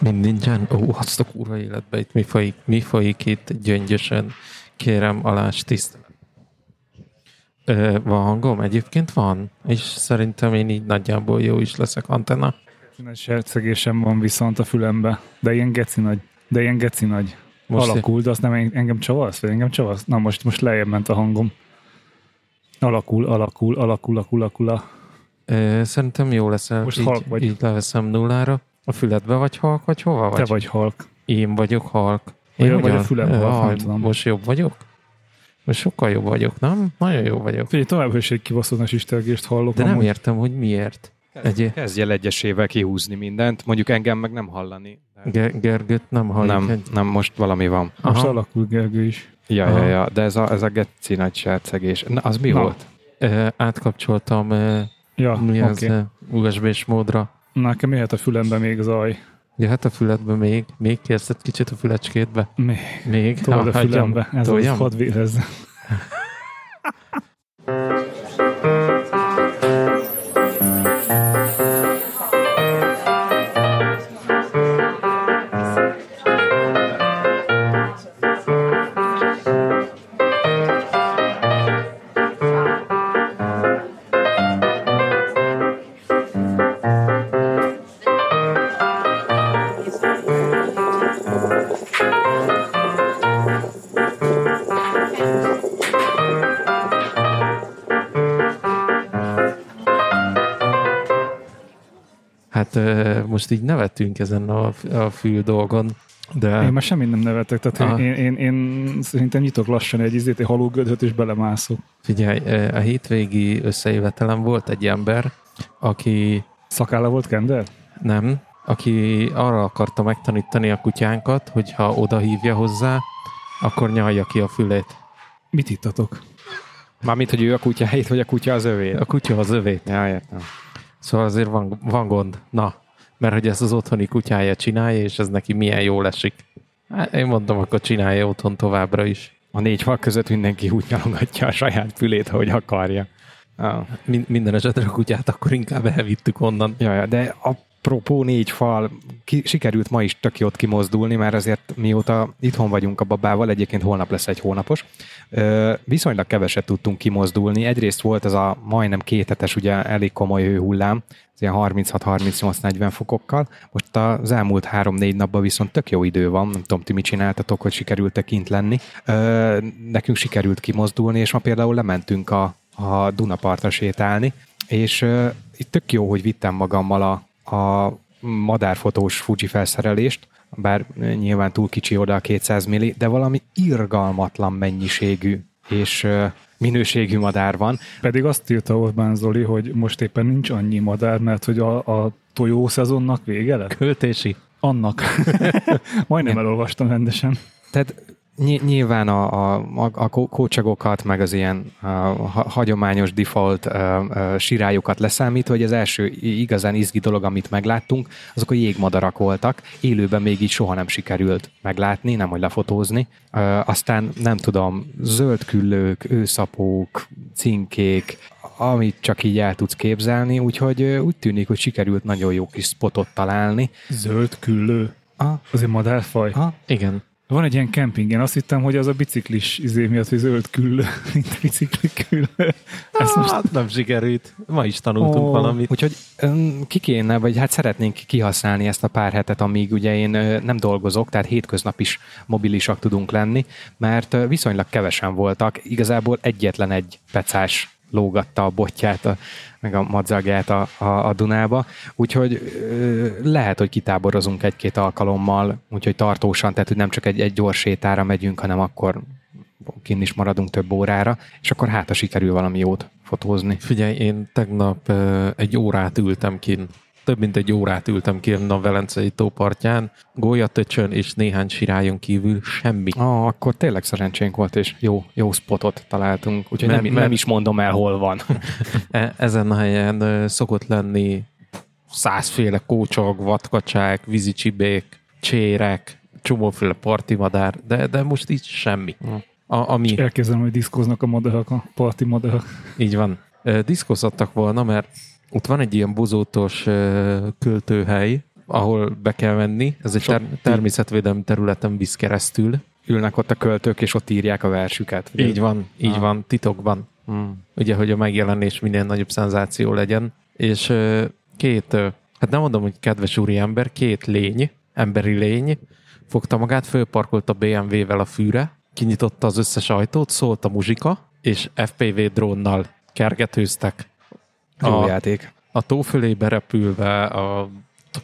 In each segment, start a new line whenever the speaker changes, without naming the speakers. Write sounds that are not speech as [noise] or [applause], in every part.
Mind nincsen? Ó, azt a kurva életbe itt mi folyik, mi folyik itt gyöngyösen. Kérem, alás tisztelet. Ö, van hangom? Egyébként van. És szerintem én így nagyjából jó is leszek antenna.
Nagy sercegésem van viszont a fülembe, de ilyen geci nagy. De ilyen geci nagy. Most Alakul, de azt nem en- engem csavasz? Vagy engem csavasz? Na most, most lejjebb ment a hangom. Alakul, alakul, alakul, alakul, alakul.
Szerintem jó leszel.
Most
így,
halk vagy.
Így leveszem nullára. A füledbe vagy halk, vagy hova vagy?
Te vagy halk.
Én vagyok halk.
Vagy-
Én
vagy a
ugyan?
fülem halk, nem tudom.
Most jobb vagyok? Most sokkal jobb vagyok, nem? Nagyon jó vagyok.
Figyelj, továbbra is egy kibaszott nagy istelgést hallok.
De nem
amúgy.
értem, hogy miért. Egy,
Kezdj el egyesével kihúzni mindent, mondjuk engem meg nem hallani. De
Ge- Gergőt nem halljuk.
nem,
Egy...
nem, most valami van.
Most
Aha.
alakul Gergő is.
Ja,
Aha.
ja, ja, de ez a, ez a geci nagy sercegés. Na, az mi
Na.
volt?
Ö, átkapcsoltam ö,
Ja,
mi
oké.
az, ö, USB-s módra.
Nekem jöhet a fülembe még zaj.
Jöhet a füledbe még? Még kérsz egy kicsit a fülecskétbe?
Még.
Még?
Told a fülembe. Ez az, hadd. [laughs]
most így nevettünk ezen a, a fül dolgon, de
Én már semmit nem nevetek, tehát
Aha.
én, én, én, szerintem nyitok lassan egy izét, egy halógödhöt, és belemászok.
figyelj, ö, a hétvégi összejövetelem volt egy ember, aki
Szakálla volt Kender?
nem, aki arra akarta megtanítani a kutyánkat, hogy ha oda hívja hozzá, akkor nyalja ki a fülét.
Mit ittatok?
Mármint, hogy ő a kutya helyét, vagy a kutya az övé.
A kutya az övét.
Ja, értem.
Szóval azért van, van gond. Na, mert hogy ezt az otthoni kutyája csinálja, és ez neki milyen jól esik. Hát én mondom, akkor csinálja otthon továbbra is.
A négy fal között mindenki úgy nyalogatja a saját fülét, ahogy akarja. Ah.
Min- minden esetre a kutyát akkor inkább elvittük onnan.
Ja, ja, de apropó négy fal, ki, sikerült ma is tök jót kimozdulni, mert azért mióta itthon vagyunk a babával, egyébként holnap lesz egy hónapos, ö, viszonylag keveset tudtunk kimozdulni. Egyrészt volt ez a majdnem kéthetes, ugye elég komoly hőhullám, ez ilyen 36-38-40 fokokkal. Most az elmúlt három-négy napban viszont tök jó idő van, nem tudom, ti mit csináltatok, hogy sikerült kint lenni. Ö, nekünk sikerült kimozdulni, és ma például lementünk a, a Dunapartra sétálni, és ö, itt tök jó, hogy vittem magammal a, a madárfotós Fuji felszerelést, bár nyilván túl kicsi oda a 200 milli, de valami irgalmatlan mennyiségű és minőségű madár van.
Pedig azt írta Orbán Zoli, hogy most éppen nincs annyi madár, mert hogy a, a tojó szezonnak vége lett.
Költési.
Annak. [laughs] Majdnem elolvastam rendesen.
Tehát nyilván a, a, a, a kó- kócsagokat, meg az ilyen a, ha- hagyományos default a, a sirályokat leszámítva, hogy az első igazán izgi dolog, amit megláttunk, azok a jégmadarak voltak. Élőben még így soha nem sikerült meglátni, nem hogy lefotózni. Ö, aztán nem tudom, zöldküllők, őszapók, cinkék, amit csak így el tudsz képzelni, úgyhogy úgy tűnik, hogy sikerült nagyon jó kis spotot találni.
Zöld küllő.
Ah,
Az egy madárfaj.
ah,
Igen.
Van egy ilyen kemping, én azt hittem, hogy az a biciklis izé miatt, hogy zöld küllő, [laughs] mint bicikli küllő. Ezt most
Hát nem sikerült. Ma is tanultunk
Ó,
valamit.
Úgyhogy ki kéne, vagy hát szeretnénk kihasználni ezt a pár hetet, amíg ugye én nem dolgozok, tehát hétköznap is mobilisak tudunk lenni, mert viszonylag kevesen voltak, igazából egyetlen egy pecás lógatta a botját, a, meg a madzagját a, a, a Dunába, úgyhogy ö, lehet, hogy kitáborozunk egy-két alkalommal, úgyhogy tartósan, tehát hogy nem csak egy, egy gyors sétára megyünk, hanem akkor kinn is maradunk több órára, és akkor hát, ha sikerül valami jót fotózni.
Figyelj, én tegnap ö, egy órát ültem kin. Több mint egy órát ültem kinn a Velencei tópartján, gólyatöcsön és néhány sirályon kívül semmi.
Ah, akkor tényleg szerencsénk volt, és jó, jó spotot találtunk, úgyhogy
Mert-
nem,
mert-
nem is mondom el, hol van. [laughs]
E- Ezen a helyen szokott lenni százféle kócsog, vadkacsák, vízicsibék, csérek, csomóféle partimadár, de, de most így semmi. A, ami,
elkezdem, hogy diszkoznak a madarak, a parti madarak.
így van. Diszkozhattak volna, mert ott van egy ilyen bozótos költőhely, ahol be kell menni. Ez egy ter- természetvédelmi területen visz keresztül.
Ülnek ott a költők, és ott írják a versüket.
Így van, így
Ah.
van, titokban.
Hmm.
Ugye, hogy a megjelenés minél nagyobb szenzáció legyen. És két, hát nem mondom, hogy kedves úri ember, két lény, emberi lény, fogta magát, fölparkolt a BMW-vel a fűre, kinyitotta az összes ajtót, szólt a muzsika, és FPV drónnal kergetőztek.
Jó
A-
játék.
a tó fölé berepülve, a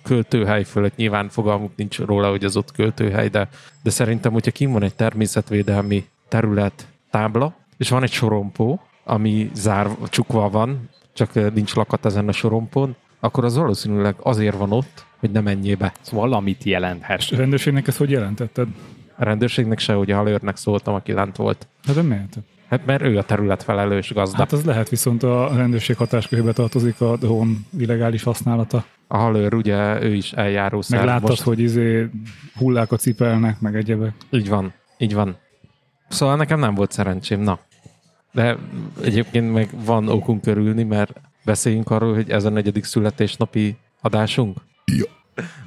költőhely fölött, nyilván fogalmuk nincs róla, hogy az ott költőhely, de, de szerintem, hogyha kim van egy természetvédelmi terület tábla, és van egy sorompó, ami zárva, csukva van, csak eh, nincs lakat ezen a sorompón, akkor az valószínűleg azért van ott, hogy ne menjél be.
Szóval valamit jelenthet.
A rendőrségnek ezt hogy jelentetted?
A rendőrségnek se, hogy a halőrnek szóltam, aki lent volt.
Hát de miért?
Hát mert ő a terület felelős gazda.
Hát az lehet, viszont a rendőrség hatáskörébe tartozik a drón illegális használata.
A halőr ugye, ő is eljáró
Meg láttad,
Most-
hogy izé hullákat cipelnek, meg egyebek.
Így van, így van. Szóval nekem nem volt szerencsém, na. De egyébként meg van okunk körülni, mert beszéljünk arról, hogy ez a negyedik születésnapi adásunk. Ja.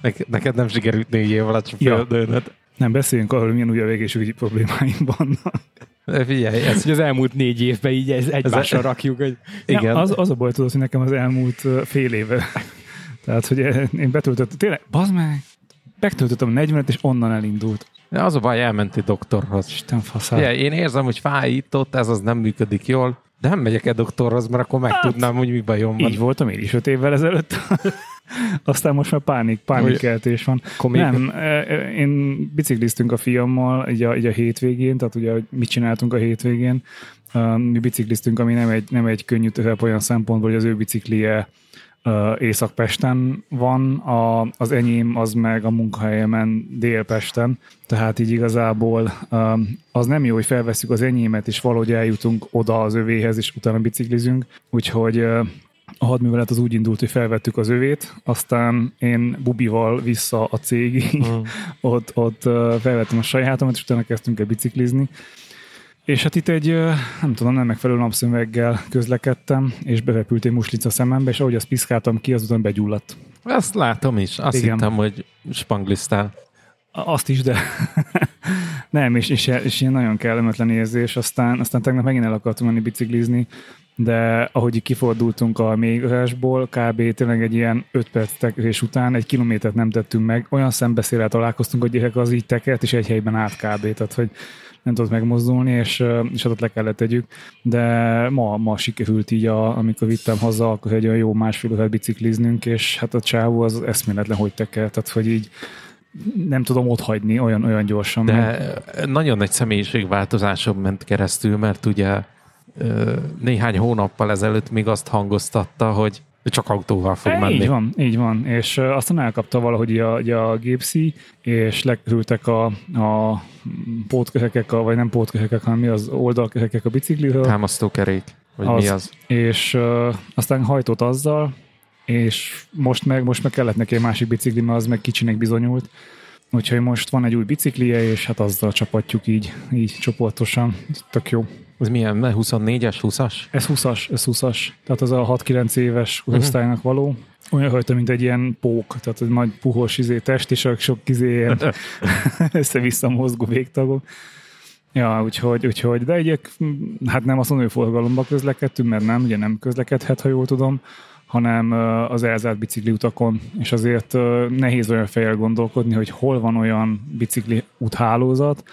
Nek- neked nem sikerült négy év alatt
Ja.
ja.
Nem beszéljünk arról, hogy milyen új egészségügyi problémáim vannak.
Figyelj, ez,
Hogy az elmúlt négy évben így ez egymásra rakjuk, hogy
igen.
Ja, az, az a baj, tudod, hogy nekem az elmúlt fél éve. Tehát, hogy én betöltöttem, tényleg, bazd meg, betöltöttem a 40-et, és onnan elindult.
De az a baj, elmenti doktorhoz.
Isten faszát.
Figyelj, én érzem, hogy fáj itt, ott, ez az nem működik jól, de nem megyek el doktorhoz, mert akkor megtudnám, hogy mi bajom van.
Így voltam én is öt évvel ezelőtt. [laughs] Aztán most már pánik, pánikkeltés van.
Még-
Nem, én bicikliztünk a fiammal így a, így a hétvégén, tehát ugye, hogy mit csináltunk a hétvégén. Mi bicikliztünk, ami nem egy, nem egy könnyű olyan szempontból, hogy az ő biciklije Észak-Pesten van, a, az enyém az meg a munkahelyemen Dél-Pesten, tehát így igazából az nem jó, hogy felveszünk az enyémet, és valahogy eljutunk oda az övéhez, és utána biciklizünk, úgyhogy a hadművelet az úgy indult, hogy felvettük az övét, aztán én Bubival vissza a cégig,
Mm. [laughs]
ott, ott felvettem a sajátomat, és utána kezdtünk el biciklizni. És hát itt egy, nem tudom, nem megfelelő napszöveggel közlekedtem, és berepült egy muslica szemembe, és ahogy azt piszkáltam ki, azután begyulladt.
Ezt látom is. Azt
Igen.
hittem, hogy spanglisztál.
A- Azt is, de [laughs] nem, és, és, és ilyen nagyon kellemetlen érzés. Aztán, aztán tegnap megint el akartam menni biciklizni, de ahogy így kifordultunk a mélygarázsból, kb. tényleg egy ilyen 5 perc tekerés után egy kilométert nem tettünk meg, olyan szembeszélel találkoztunk, hogy gyerek az így tekert, és egy helyben át kb. Tehát, hogy nem tudott megmozdulni, és, és ott le kellett tegyük. De ma, ma sikerült így, a, amikor vittem haza, akkor egy olyan jó másfél órát bicikliznünk, és hát a csávó az eszméletlen, hogy teker, tehát hogy így nem tudom ott hagyni olyan, olyan gyorsan.
De nagyon nagy személyiségváltozáson ment keresztül, mert ugye néhány hónappal ezelőtt még azt hangoztatta, hogy csak autóval fog
É,
menni.
Így van, így van. És uh, aztán elkapta valahogy a, a, a gépszi, és lekerültek a, a pótköhekek, a, vagy nem pótköhekek, hanem mi az oldalköhekek a bicikliről,
Támasztókerék, vagy
Az.
mi az?
és uh, aztán hajtott azzal, és most meg, most meg kellett neki egy másik bicikli, mert az meg kicsinek bizonyult. Úgyhogy most van egy új biciklije, és hát azzal csapatjuk így, így csoportosan. Tök jó.
Ez milyen? 24-es, 20-as?
Ez 20-as, ez 20-as. Tehát az a 6-9 éves osztálynak való. Olyan rajta, mint egy ilyen pók, tehát egy nagy puhos izé, test, és sok izé ilyen [laughs] össze-vissza mozgó végtagok. Ja, úgyhogy, úgyhogy, de egyek, hát nem azt mondom, hogy forgalomba közlekedtünk, mert nem, ugye nem közlekedhet, ha jól tudom, hanem az elzárt bicikli utakon, és azért nehéz olyan fejjel gondolkodni, hogy hol van olyan bicikli úthálózat,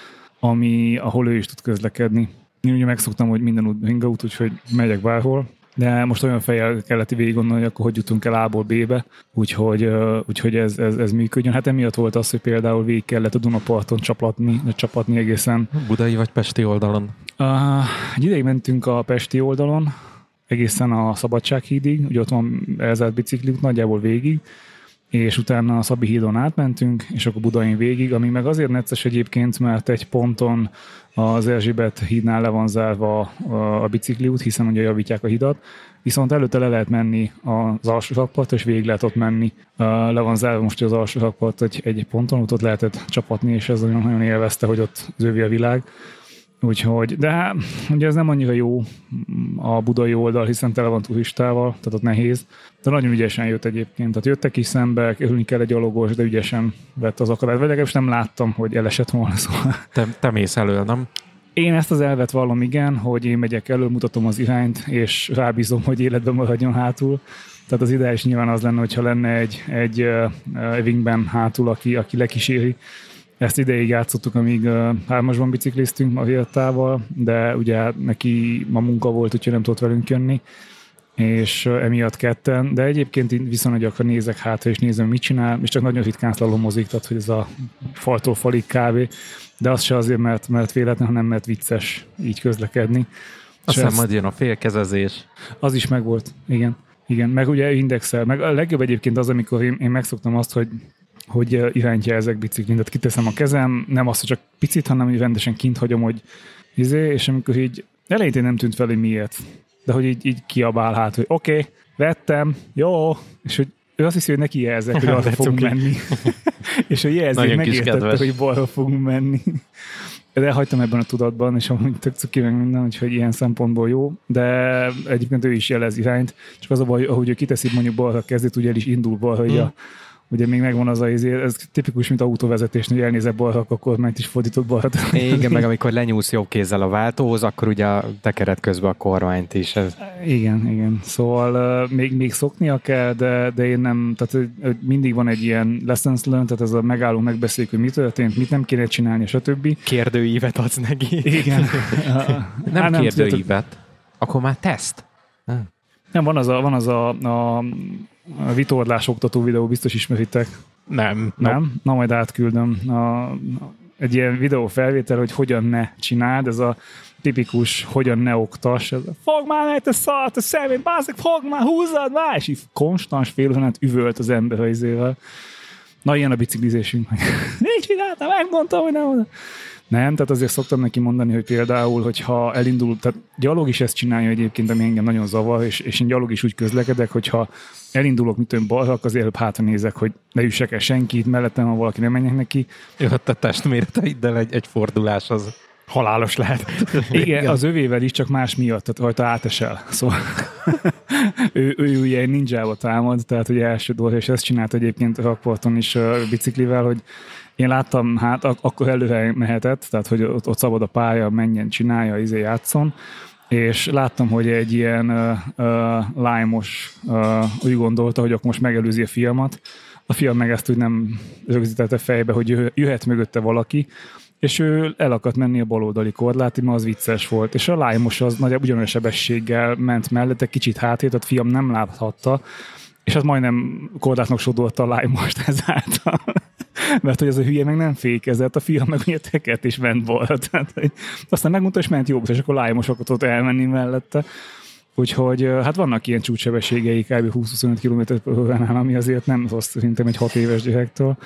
ami, ahol ő is tud közlekedni. Én ugye megszoktam, hogy minden út ringaút, úgyhogy megyek bárhol, de most olyan fejjel kellett végig gondolni, hogy akkor hogy jutunk el A-ból B-be, úgyhogy, úgyhogy ez, ez, ez működjön. Hát emiatt volt az, hogy például végig kellett a Dunaparton csapatni, csapatni egészen
Budai vagy Pesti oldalon?
Uh, egy ideig mentünk a Pesti oldalon, egészen a Szabadsághídig, ugye ott van elzárt bicikliút nagyjából végig, és utána a Szabi hídon átmentünk, és akkor Budain végig, ami meg azért necces egyébként, mert egy ponton az Erzsébet hídnál le van zárva a, bicikliút, hiszen ugye javítják a hidat, viszont előtte le lehet menni az alsó rakpart, és végig lehet ott menni. Le van zárva most az alsó rakpart egy, egy ponton, ott, ott lehetett csapatni, és ez nagyon, nagyon élvezte, hogy ott zövi a világ Úgyhogy, de hát, ugye ez nem annyira jó a budai oldal, hiszen tele van turistával, tehát ott nehéz. De nagyon ügyesen jött egyébként. Tehát jöttek is szembe, kerülni kell egy gyalogos, de ügyesen vett az akadályt. Vagy legalábbis nem láttam, hogy elesett volna. [laughs] Szóval.
Te, te mész elő, nem?
Én ezt az elvet vallom, igen, hogy én megyek elő, mutatom az irányt, és rábízom, hogy életben maradjon hátul. Tehát az ideális nyilván az lenne, hogyha lenne egy, egy uh, wingben hátul, aki, aki lekíséri. Ezt ideig játszottuk, amíg uh, hármasban bicikliztünk a Viltával, de ugye neki ma munka volt, úgyhogy nem tudott velünk jönni és emiatt ketten, de egyébként én viszonylag gyakran nézek hátra, és nézem, mit csinál, és csak nagyon ritkán szlalomozik, tehát hogy ez a faltól falig kávé, de az se azért, mert, mert véletlen, hanem mert vicces így közlekedni.
Aztán majd jön a félkezezés.
Az is megvolt, igen. Igen, meg ugye indexel, meg a legjobb egyébként az, amikor én, én megszoktam azt, hogy hogy irányítja ezek biciklin, tehát kiteszem a kezem, nem azt, hogy csak picit, hanem hogy rendesen kint hagyom, hogy izé, és amikor így elején nem tűnt fel, hogy miért. De hogy így, így kiabál hát, hogy oké, okay, vettem, jó, és hogy ő azt hiszi, hogy neki jelzek, hogy [laughs] arra fogunk menni. [laughs] és a jelzék megértette, hogy balra fogunk menni. De hagytam ebben a tudatban, és amúgy tök cuki meg minden, úgyhogy ilyen szempontból jó, de egyébként ő is jelez irányt, csak az a baj, ahogy ő kiteszi mondjuk balra kezdet, ugye el is indul balra, hogy a ugye még megvan az a izé, ez tipikus, mint autóvezetés, hogy elnézek balra, akkor kormányt is fordított balra.
Igen, meg amikor lenyúlsz jobb kézzel a váltóhoz, akkor ugye a tekeret közben a kormányt is. Ez...
Igen, igen. Szóval uh, még, még szoknia kell, de, de én nem, tehát mindig van egy ilyen lessons learned, tehát ez a megálló megbeszéljük, hogy mi történt, mit nem kéne csinálni, stb.
Kérdőívet adsz neki.
Igen. [laughs]
nem, nem kérdőívet, akkor már teszt.
Nem, van az a, van az a, a a vitorlás oktató videó biztos ismeritek.
Nem.
Nem? Na majd átküldöm. A, egy ilyen videó felvétel, hogy hogyan ne csináld, ez a tipikus, hogyan ne oktas, ez a, fog már meg, te szart, a szemét, bászak, fog már, húzzad már, és így konstans félhonát üvölt az ember izével. Na, ilyen a biciklizésünk. Nincs csináltam, megmondtam, hogy nem. Nem, tehát azért szoktam neki mondani, hogy például, hogyha elindul, tehát gyalog is ezt csinálja egyébként, ami engem nagyon zavar, és, és én gyalog is úgy közlekedek, hogyha elindulok, mit tudom, balra, az előbb hátra nézek, hogy ne üssek el senkit, mellettem, ha valaki nem menjek neki.
Jött a testméreteiddel egy, egy fordulás, az halálos lehet. [laughs]
Igen, az övével is, csak más miatt, tehát rajta átesel. Szóval [laughs] ő, ő ugye ninjába támad, tehát ugye első dolog, és ezt csinált egyébként a rakparton is uh, biciklivel, hogy én láttam, hát ak- akkor előre mehetett, tehát hogy ott, ott szabad a pálya, menjen, csinálja, izé játszon, és láttam, hogy egy ilyen uh, uh, lájmos uh, úgy gondolta, hogy akkor most megelőzi a filmat. A film meg ezt úgy nem rögzítette fejbe, hogy jöhet mögötte valaki, és ő el akart menni a baloldali korlátig, mert az vicces volt. És a lájmos az nagyjából ugyanolyan sebességgel ment mellette, kicsit hátét, a fiam nem láthatta, és az majdnem korlátnak sodolta a lájmost ezáltal. Mert hogy az a hülye meg nem fékezett, a fiam meg ugye teket is ment volna. [laughs] Tehát, hogy aztán megmondta, és ment jobb, és akkor lájmos ott elmenni mellette. Úgyhogy hát vannak ilyen csúcssebességei, kb. 20-25 km h ami azért nem rossz szerintem egy 6 éves gyerektől.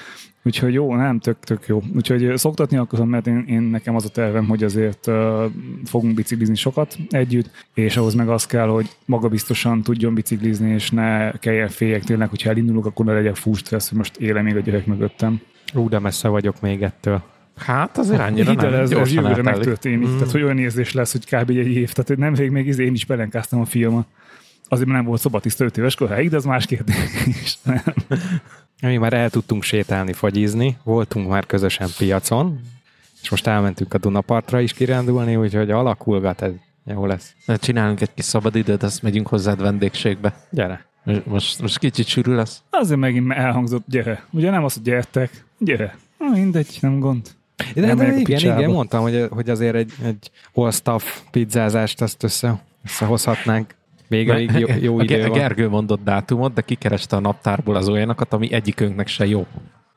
Úgyhogy jó, nem, tök, tök jó. Úgyhogy szoktatni akarom, mert én, én nekem az a tervem, hogy azért uh, fogunk biciklizni sokat együtt, és ahhoz meg az kell, hogy magabiztosan tudjon biciklizni, és ne kelljen féljek tényleg, hogyha elindulok, akkor ne legyen fú stressz, hogy most éle még a gyerek mögöttem.
Ú, de messze vagyok még ettől.
Hát azért annyira
nem. Ez, ez jövőre megtörténik. Mm. Tehát, hogy olyan érzés lesz, hogy kb. egy év. Tehát nem még még én is belenkáztam a filmet. Azért, mert nem volt szobatiszta 5 éves koráig, de az más kérdés. [laughs]
Mi már el tudtunk sétálni, fagyizni, voltunk már közösen piacon, és most elmentünk a Dunapartra is kirándulni, úgyhogy alakulgat, ez jó lesz.
Csinálunk egy kis szabadidőt, azt megyünk hozzád vendégségbe.
Gyere.
Most, most kicsit sűrű lesz.
Azért megint elhangzott, gyere. Ugye nem az, hogy gyertek, gyere. Na, mindegy, nem gond.
De, de, de igen, igen, mondtam, hogy, hogy azért egy, egy all staff pizzázást azt össze, összehozhatnánk. Még elég jó, [laughs] jó idő
van. Gergő mondott dátumot, de kikereste a naptárból az olyanokat, ami egyikünknek se jó.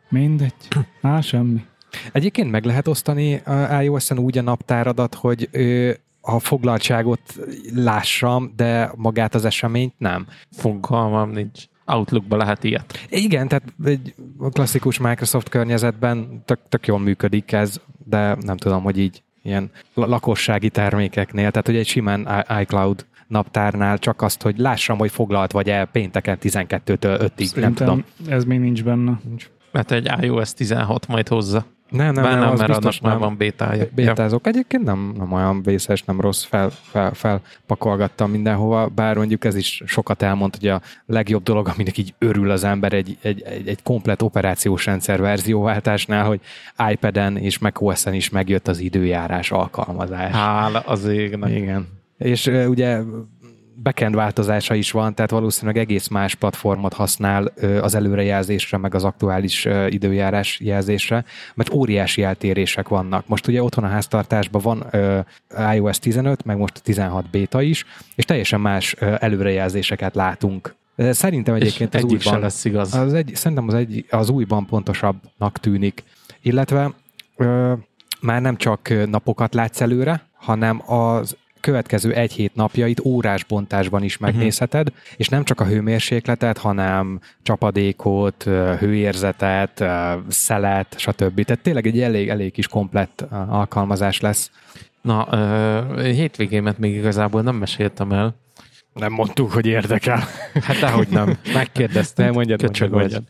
Mindegy. Á, semmi.
Egyébként meg lehet osztani iOS-en úgy a naptáradat, hogy ő, a foglaltságot lássam, de magát az eseményt nem.
Fogalmam nincs. Outlookba lehet ilyet.
Igen, tehát egy klasszikus Microsoft környezetben tök, tök jól működik ez, de nem tudom, hogy így ilyen lakossági termékeknél, tehát hogy egy simán iCloud naptárnál csak azt, hogy lássam, hogy foglalt vagy-e pénteken 12-től 5-ig, nem tudom.
ez még nincs benne. Nincs.
Mert egy iOS 16 majd hozza.
Nem, nem,
Bár
nem,
nem, mert
biztos
annak már
nem.
van bétája.
Bétázok. Egyébként nem, nem olyan vészes, nem rossz, fel, fel, felpakolgattam mindenhova, bár mondjuk ez is sokat elmond, hogy a legjobb dolog, aminek így örül az ember egy, egy, egy, egy komplet operációs rendszer verzióváltásnál, hogy iPad-en és macOS-en is megjött az időjárás alkalmazás.
Hála az égnek.
Igen. És ugye backend változása is van, tehát valószínűleg egész más platformot használ az előrejelzésre, meg az aktuális időjárás jelzésre, mert óriási eltérések vannak. Most ugye otthon a háztartásban van iOS 15, meg most 16 beta is, és teljesen más előrejelzéseket látunk. Szerintem egyébként az újban,
lesz igaz.
az egy, szerintem az, egy, az újban pontosabbnak tűnik. Illetve ö, már nem csak napokat látsz előre, hanem az következő egy hét napjait órás bontásban is megnézheted, uh-huh. és nem csak a hőmérsékletet, hanem csapadékot, hőérzetet, szelet, stb. Tehát tényleg egy elég, elég kis komplett alkalmazás lesz.
Na, hétvégémet még igazából nem meséltem el.
Nem mondtuk, hogy érdekel.
Hát dehogy nem. Megkérdeztem.
Ne, mondjad,
Köcsög
mondjad.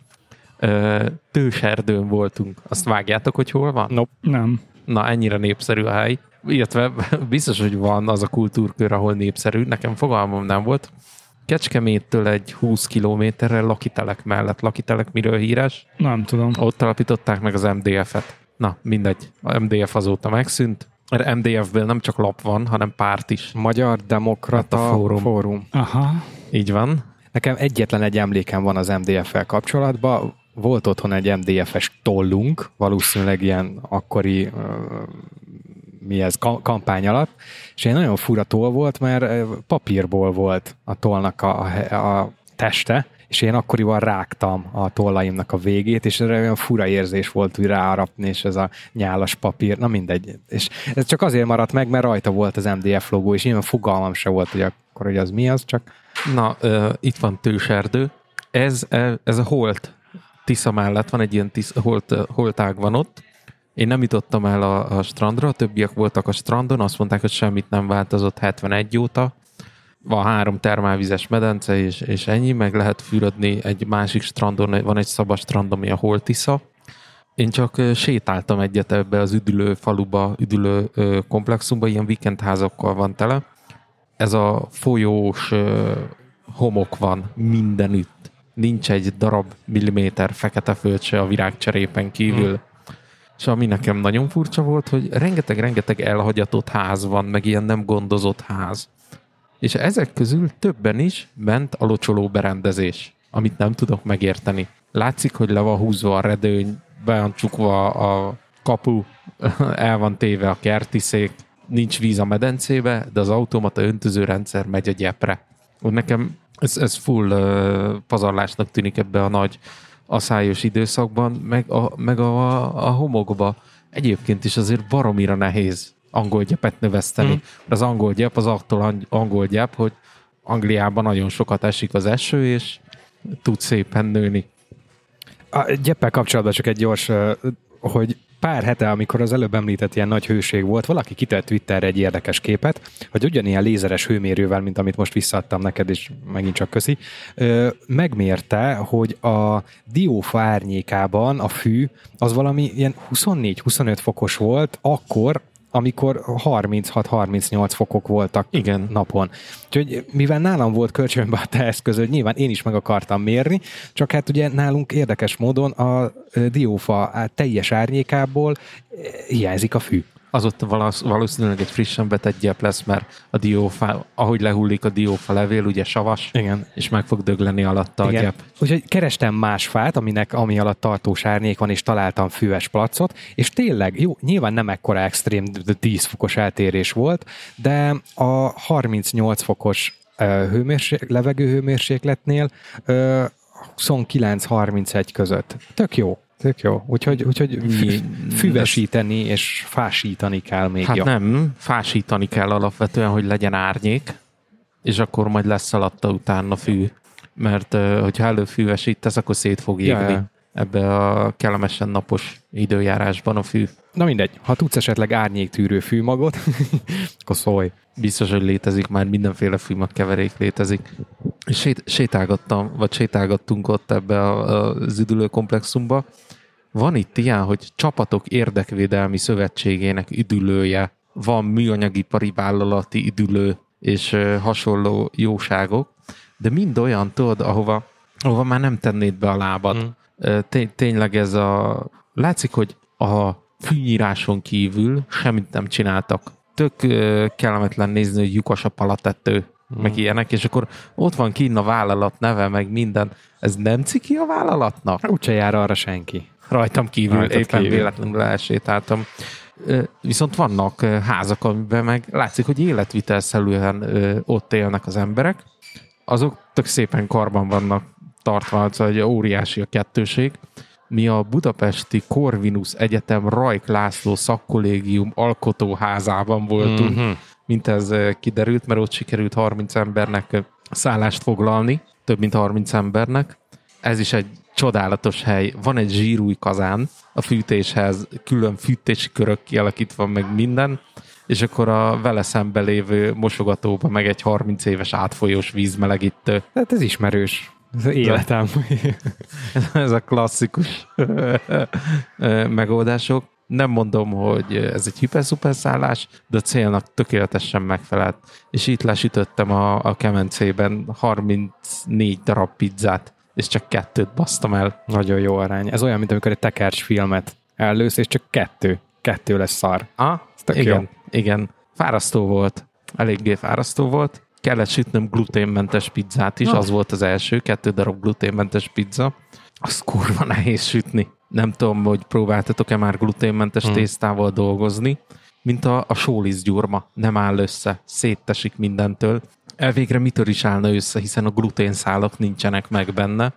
Ö, Tőserdőn voltunk. Azt vágjátok, hogy hol van?
Nope.
Nem.
Na, ennyire népszerű a hely. Illetve [laughs] biztos, hogy van az a kultúrkör, ahol népszerű. Nekem fogalmam nem volt. Kecskeméttől egy 20 kilométerre Lakitelek mellett. Lakitelek miről híres?
Nem tudom.
Ott alapították meg az MDF-et. Na, mindegy. A MDF azóta megszűnt. Mert MDF-ből nem csak lap van, hanem párt is.
Magyar Demokrata
Hát a fórum.
fórum.
Aha.
Így van.
Nekem egyetlen egy emlékem van az MDF-fel kapcsolatban. Volt otthon egy MDF-es tollunk, valószínűleg ilyen akkori mi ez, ka- kampány alatt, és egy nagyon fura toll volt, mert papírból volt a tollnak a, a, teste, és én akkoriban rágtam a tollaimnak a végét, és erre olyan fura érzés volt, hogy ráarapni, és ez a nyálas papír, na mindegy. És ez csak azért maradt meg, mert rajta volt az MDF logó, és nyilván fogalmam se volt, hogy akkor, hogy az mi az, csak
Na, uh, itt van Tőserdő. Ez, ez a Holt Tisza mellett van egy ilyen tisz, holt, holtág van ott. Én nem jutottam el a, a strandra, a többiek voltak a strandon, azt mondták, hogy semmit nem változott 71 óta. Van három termálvizes medence, és, és ennyi, meg lehet fürödni egy másik strandon, van egy szabad strand, ami a Holtisza. Én csak sétáltam egyet ebbe az üdülő faluba, üdülő komplexumba, ilyen vikendházakkal van tele. Ez a folyós homok van mindenütt. Nincs egy darab milliméter fekete föld se a virágcserépen kívül. Hmm. És ami nekem nagyon furcsa volt, hogy rengeteg-rengeteg elhagyatott ház van, meg ilyen nem gondozott ház. És ezek közül többen is ment a locsoló berendezés, amit nem tudok megérteni. Látszik, hogy le van húzva a redőny, be van csukva a kapu, [laughs] el van téve a kerti szék, nincs víz a medencébe, de az automata öntözőrendszer megy a gyepre. Úgy nekem ez, ez full uh, pazarlásnak tűnik ebbe a nagy aszályos időszakban, meg a, meg a, a homokba. Egyébként is azért baromira nehéz angol gyepet növeszteni. Mm. Az angol gyep az attól ang- angol gyep, hogy Angliában nagyon sokat esik az eső, és tud szépen nőni.
A gyeppel kapcsolatban csak egy gyors, hogy pár hete, amikor az előbb említett ilyen nagy hőség volt, valaki kitett Twitterre egy érdekes képet, hogy ugyanilyen lézeres hőmérővel, mint amit most visszaadtam neked, és megint csak köszi, megmérte, hogy a diófa árnyékában a fű az valami ilyen 24-25 fokos volt, akkor, amikor 36-38 fokok voltak
Igen.
napon. Úgyhogy mivel nálam volt kölcsönben a te eszközöd, nyilván én is meg akartam mérni, csak hát ugye nálunk érdekes módon a diófa teljes árnyékából hiányzik a fű.
Az ott valószínűleg egy frissen betett gyep lesz, mert a diófa, ahogy lehullik a diófa levél, ugye savas,
Igen.
és meg fog dögleni alatta a
Igen.
gyep.
Úgyhogy kerestem más fát, aminek, ami alatt tartós árnyék van, és találtam füves placot, és tényleg, jó, nyilván nem ekkora extrém, de 10 fokos eltérés volt, de a 38 fokos hőmérség, levegőhőmérsékletnél ö, 29-31 között. Tök jó. Tök jó. Úgyhogy, úgyhogy füvesíteni és fásítani kell még
Hát
jó.
nem, fásítani kell alapvetően, hogy legyen árnyék, és akkor majd lesz alatta utána fű. Mert hogyha előfűvesítesz, akkor szét fog égni.
Ja, ja.
Ebbe a kellemesen napos időjárásban a fű.
Na mindegy, ha tudsz esetleg árnyéktűrő fűmagot, [laughs] akkor szólj.
Biztos, hogy létezik, már mindenféle fűmag keverék létezik. Sét, sétálgattam, vagy sétálgattunk ott ebbe a, a, az üdülő komplexumba, van itt ilyen, hogy csapatok érdekvédelmi szövetségének üdülője, van műanyagipari vállalati üdülő, és hasonló jóságok, de mind olyan, tudod, ahova, ahova már nem tennéd be a lábad. Mm. Tény, tényleg ez a... Látszik, hogy a fűnyíráson kívül semmit nem csináltak. Tök kellemetlen nézni, hogy lyukas a palatető, mm. meg ilyenek, és akkor ott van kinn a vállalat neve, meg minden. Ez nem ciki a vállalatnak?
Úgyse jár arra senki.
Rajtam kívül, Rajtad éppen kívül. véletlenül elsétáltam. Viszont vannak házak, amiben meg látszik, hogy életvitelszerűen ott élnek az emberek. Azok tök szépen karban vannak tartva, hogy óriási a kettőség. Mi a budapesti Corvinus Egyetem Rajk László szakkollégium alkotóházában voltunk, mm-hmm. mint ez kiderült, mert ott sikerült 30 embernek szállást foglalni, több mint 30 embernek. Ez is egy csodálatos hely. Van egy zsírúj kazán a fűtéshez, külön fűtési körök kialakítva, meg minden, és akkor a vele szembe lévő mosogatóba meg egy 30 éves átfolyós vízmelegítő.
Hát ez ismerős. Ez életem. [laughs]
ez a klasszikus megoldások. Nem mondom, hogy ez egy hiper szállás, de a célnak tökéletesen megfelelt. És itt lesütöttem a, a kemencében 34 darab pizzát és csak kettőt basztam el.
Nagyon jó arány. Ez olyan, mint amikor egy tekercs filmet ellősz, és csak kettő. Kettő lesz szar.
Ah, igen, jó. igen. Fárasztó volt. Eléggé fárasztó volt. Kellett sütnöm gluténmentes pizzát is, ah. az volt az első, kettő darab gluténmentes pizza. Az kurva nehéz sütni. Nem tudom, hogy próbáltatok-e már gluténmentes hmm. tésztával dolgozni, mint a, a sóliszgyurma. Nem áll össze, széttesik mindentől elvégre mitől is állna össze, hiszen a gluténszálak nincsenek meg benne,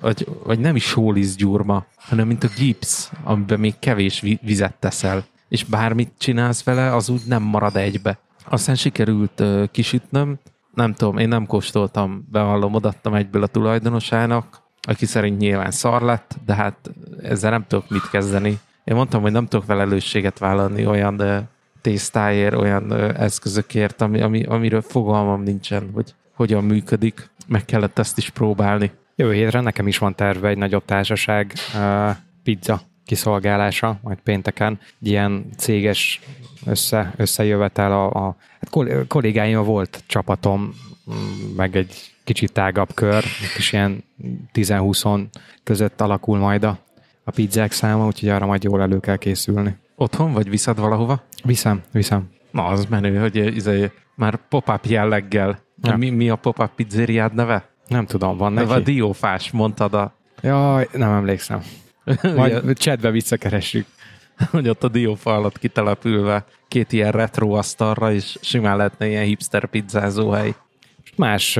vagy, vagy nem is sóliszgyurma, hanem mint a gipsz, amiben még kevés vizet teszel, és bármit csinálsz vele, az úgy nem marad egybe. Aztán sikerült uh, kisütnöm, nem tudom, én nem kóstoltam, bevallom, odattam egyből a tulajdonosának, aki szerint nyilván szar lett, de hát ezzel nem tudok mit kezdeni. Én mondtam, hogy nem tudok felelősséget vállalni olyan de tésztáért, olyan eszközökért, ami, ami, amiről fogalmam nincsen, hogy hogyan működik. Meg kellett ezt is próbálni.
Jövő hétre nekem is van terve egy nagyobb társaság pizza kiszolgálása, majd pénteken. Egy ilyen céges össze, összejövetel a, a hát kollégáim volt csapatom, meg egy kicsit tágabb kör, és ilyen 10-20 között alakul majd a, a pizzák száma, úgyhogy arra majd jól elő kell készülni.
Otthon, vagy viszed valahova?
Viszem, viszem.
Na, az menő, hogy izé, már pop-up jelleggel. Ja. Mi, mi a pop-up pizzériád neve?
Nem tudom, van neki.
A diófás, mondtad a...
Jaj, nem emlékszem. Majd csetbe visszakeressük. [laughs]
hogy ott a diófa alatt kitelepülve két ilyen retro asztalra, és simán lehetne ilyen hipster pizzázó hely.
Más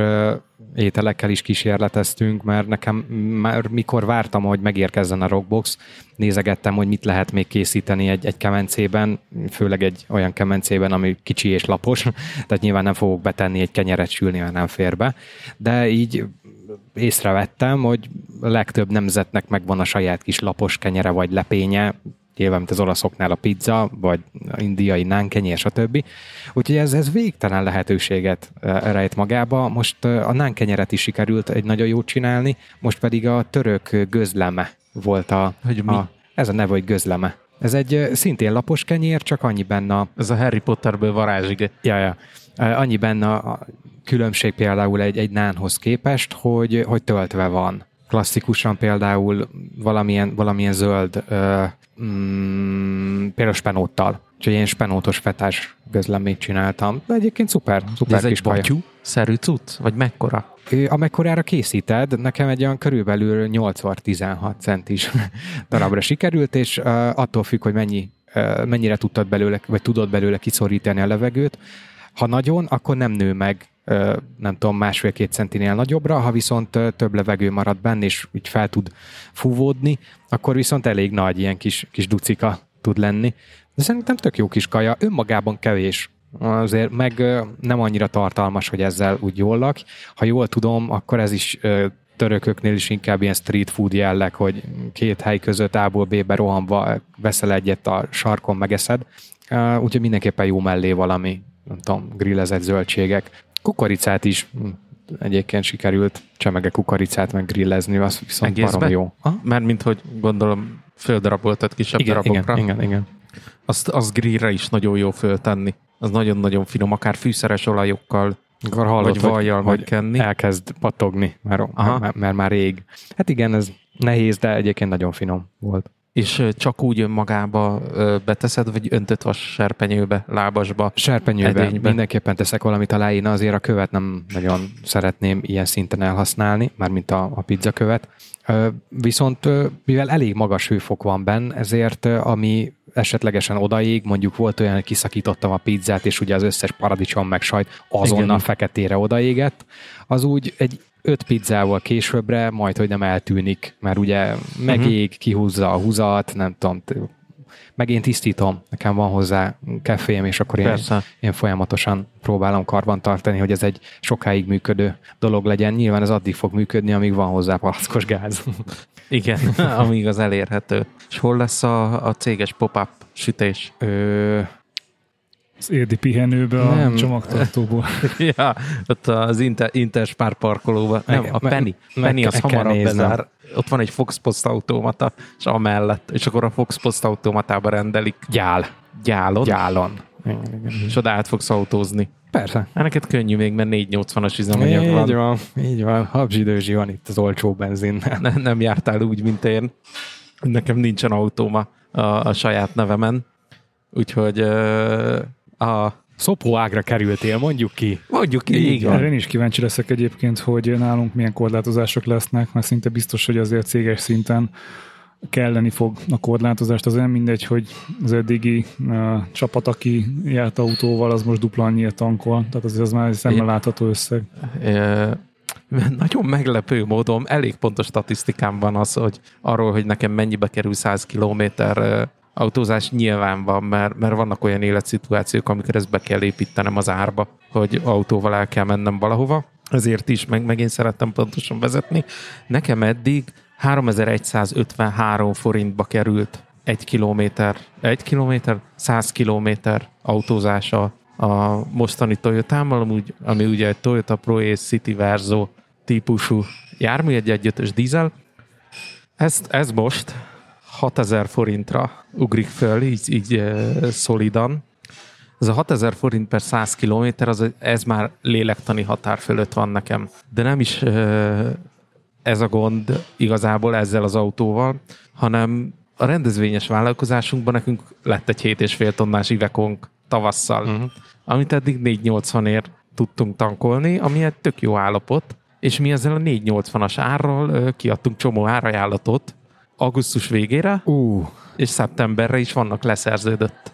ételekkel is kísérleteztünk, mert nekem már mikor vártam, hogy megérkezzen a Rockbox, nézegettem, hogy mit lehet még készíteni egy, egy kemencében, főleg egy olyan kemencében, ami kicsi és lapos, [laughs] tehát nyilván nem fogok betenni egy kenyeret sülni, mert nem fér be, de így észrevettem, hogy legtöbb nemzetnek megvan a saját kis lapos kenyere vagy lepénye, nyilván, mint az olaszoknál a pizza, vagy a indiai nánkenyér, stb. Úgyhogy ez, ez végtelen lehetőséget e, rejt magába. Most e, a nánkenyeret is sikerült egy nagyon jót csinálni, most pedig a török gözleme volt a...
Hogy mi? A,
ez a neve, hogy gözleme. Ez egy e, szintén lapos kenyér, csak annyi benne a...
Ez a Harry Potterből varázsig.
Ja, ja. Annyi benne a különbség például egy, egy nánhoz képest, hogy, hogy töltve van klasszikusan például valamilyen, valamilyen zöld, ö, mm, például spenóttal. Úgyhogy én spenótos fetás közlemét csináltam. De egyébként szuper, szuper
De ez egy batyú szerű cucc? Vagy mekkora?
Amekkorára készíted, nekem egy olyan körülbelül 8x16 centis [laughs] darabra sikerült, és uh, attól függ, hogy mennyi, uh, mennyire tudtad belőle, vagy tudod belőle kiszorítani a levegőt. Ha nagyon, akkor nem nő meg nem tudom, másfél-két centinél nagyobbra, ha viszont több levegő marad benne, és úgy fel tud fúvódni, akkor viszont elég nagy ilyen kis, kis ducika tud lenni. De szerintem tök jó kis kaja, önmagában kevés. Azért meg nem annyira tartalmas, hogy ezzel úgy jól lak. Ha jól tudom, akkor ez is törököknél is inkább ilyen street food jelleg, hogy két hely között A-ból B-be rohanva veszel egyet a sarkon, megeszed. Úgyhogy mindenképpen jó mellé valami, nem tudom, grillezett zöldségek. Kukoricát is hm, egyébként sikerült csemege kukoricát meg grillezni, az viszont Egészbe? barom jó.
Mert mint hogy gondolom földaraboltat kisebb
Igen,
darabokra.
igen, igen, igen.
Azt, azt grillre is nagyon jó föltenni. Az nagyon-nagyon finom, akár fűszeres olajokkal,
Akkor hallod,
vagy vajjal
hogy,
megkenni.
elkezd pattogni, mert,
Aha.
mert, mert már rég. Hát igen, ez nehéz, de egyébként nagyon finom volt.
És csak úgy önmagába beteszed, vagy öntött vas serpenyőbe, lábasba.
Serpenyőbe
Edénybe.
mindenképpen teszek valamit alá, én azért a követ nem nagyon szeretném ilyen szinten elhasználni, mármint a, a pizza követ. Viszont mivel elég magas hőfok van benne, ezért ami esetlegesen odaig, mondjuk volt olyan, hogy kiszakítottam a pizzát, és ugye az összes paradicsom meg sajt azonnal
Igen.
feketére odaégett, az úgy egy öt pizzával későbbre majd, hogy nem eltűnik, mert ugye megég, kihúzza a húzat, nem tudom, meg én tisztítom, nekem van hozzá kefém, és akkor én,
Persze.
én folyamatosan próbálom karban tartani, hogy ez egy sokáig működő dolog legyen. Nyilván ez addig fog működni, amíg van hozzá palackos gáz. [laughs]
Igen, amíg az elérhető. És hol lesz a, a céges pop-up sütés?
Ö,
Az érdi pihenőbe a
Nem.
csomagtartóból. [laughs]
ja, ott az Inter, Interspár parkolóban. Nem,
Meg-
a Penny.
meg
Penny az
meg kell
hamarabb
néznem.
bezár. Ott van egy Fox Post automata, és amellett, és akkor a Fox Post automatába rendelik
gyál.
gyálon,
Gyálon. Igen, igen.
és oda át fogsz autózni.
Persze.
Hát neked könnyű még, mert 480-as üzemanyag
Így
van.
van, így van. Habzsidőzsi van itt az olcsó benzinnel.
Ne, nem jártál úgy, mint én. Nekem nincsen autóma a, a saját nevemen. Úgyhogy a,
Szopóágra kerültél, mondjuk ki.
mondjuk
Így
így,
van.
én is kíváncsi leszek egyébként, hogy nálunk milyen korlátozások lesznek, mert szinte biztos, hogy azért céges szinten kelleni fog a korlátozást. Az nem mindegy, hogy az eddigi uh, csapat, aki járt autóval, az most dupla annyit tankol. Tehát azért az már egy szemmel látható összeg.
Ö, nagyon meglepő módon elég pontos statisztikám van az, hogy arról, hogy nekem mennyibe kerül 100 kilométer autózás nyilván van, mert, mert vannak olyan életszituációk, amikor ezt be kell építenem az árba, hogy autóval el kell mennem valahova. Ezért is, meg, meg én szerettem pontosan vezetni. Nekem eddig 3153 forintba került egy kilométer, egy kilométer, 100 kilométer autózása a mostani Toyotámmal, amúgy, ami ugye egy Toyota Pro Ace City Verso típusú jármű, egy 1.5-ös dízel. Ezt, ez most 6000 forintra ugrik föl, így, így szolidan. Ez a 6000 forint per 100 kilométer, az, ez már lélektani határ fölött van nekem. De nem is ez a gond igazából ezzel az autóval, hanem a rendezvényes vállalkozásunkban nekünk lett egy 7,5 tonnás ivekónk tavasszal, uh-huh. amit eddig 480 ért tudtunk tankolni, ami egy tök jó állapot, és mi ezzel a 480-as árral kiadtunk csomó árajánlatot augusztus végére,
Ú,
és szeptemberre is vannak leszerződött.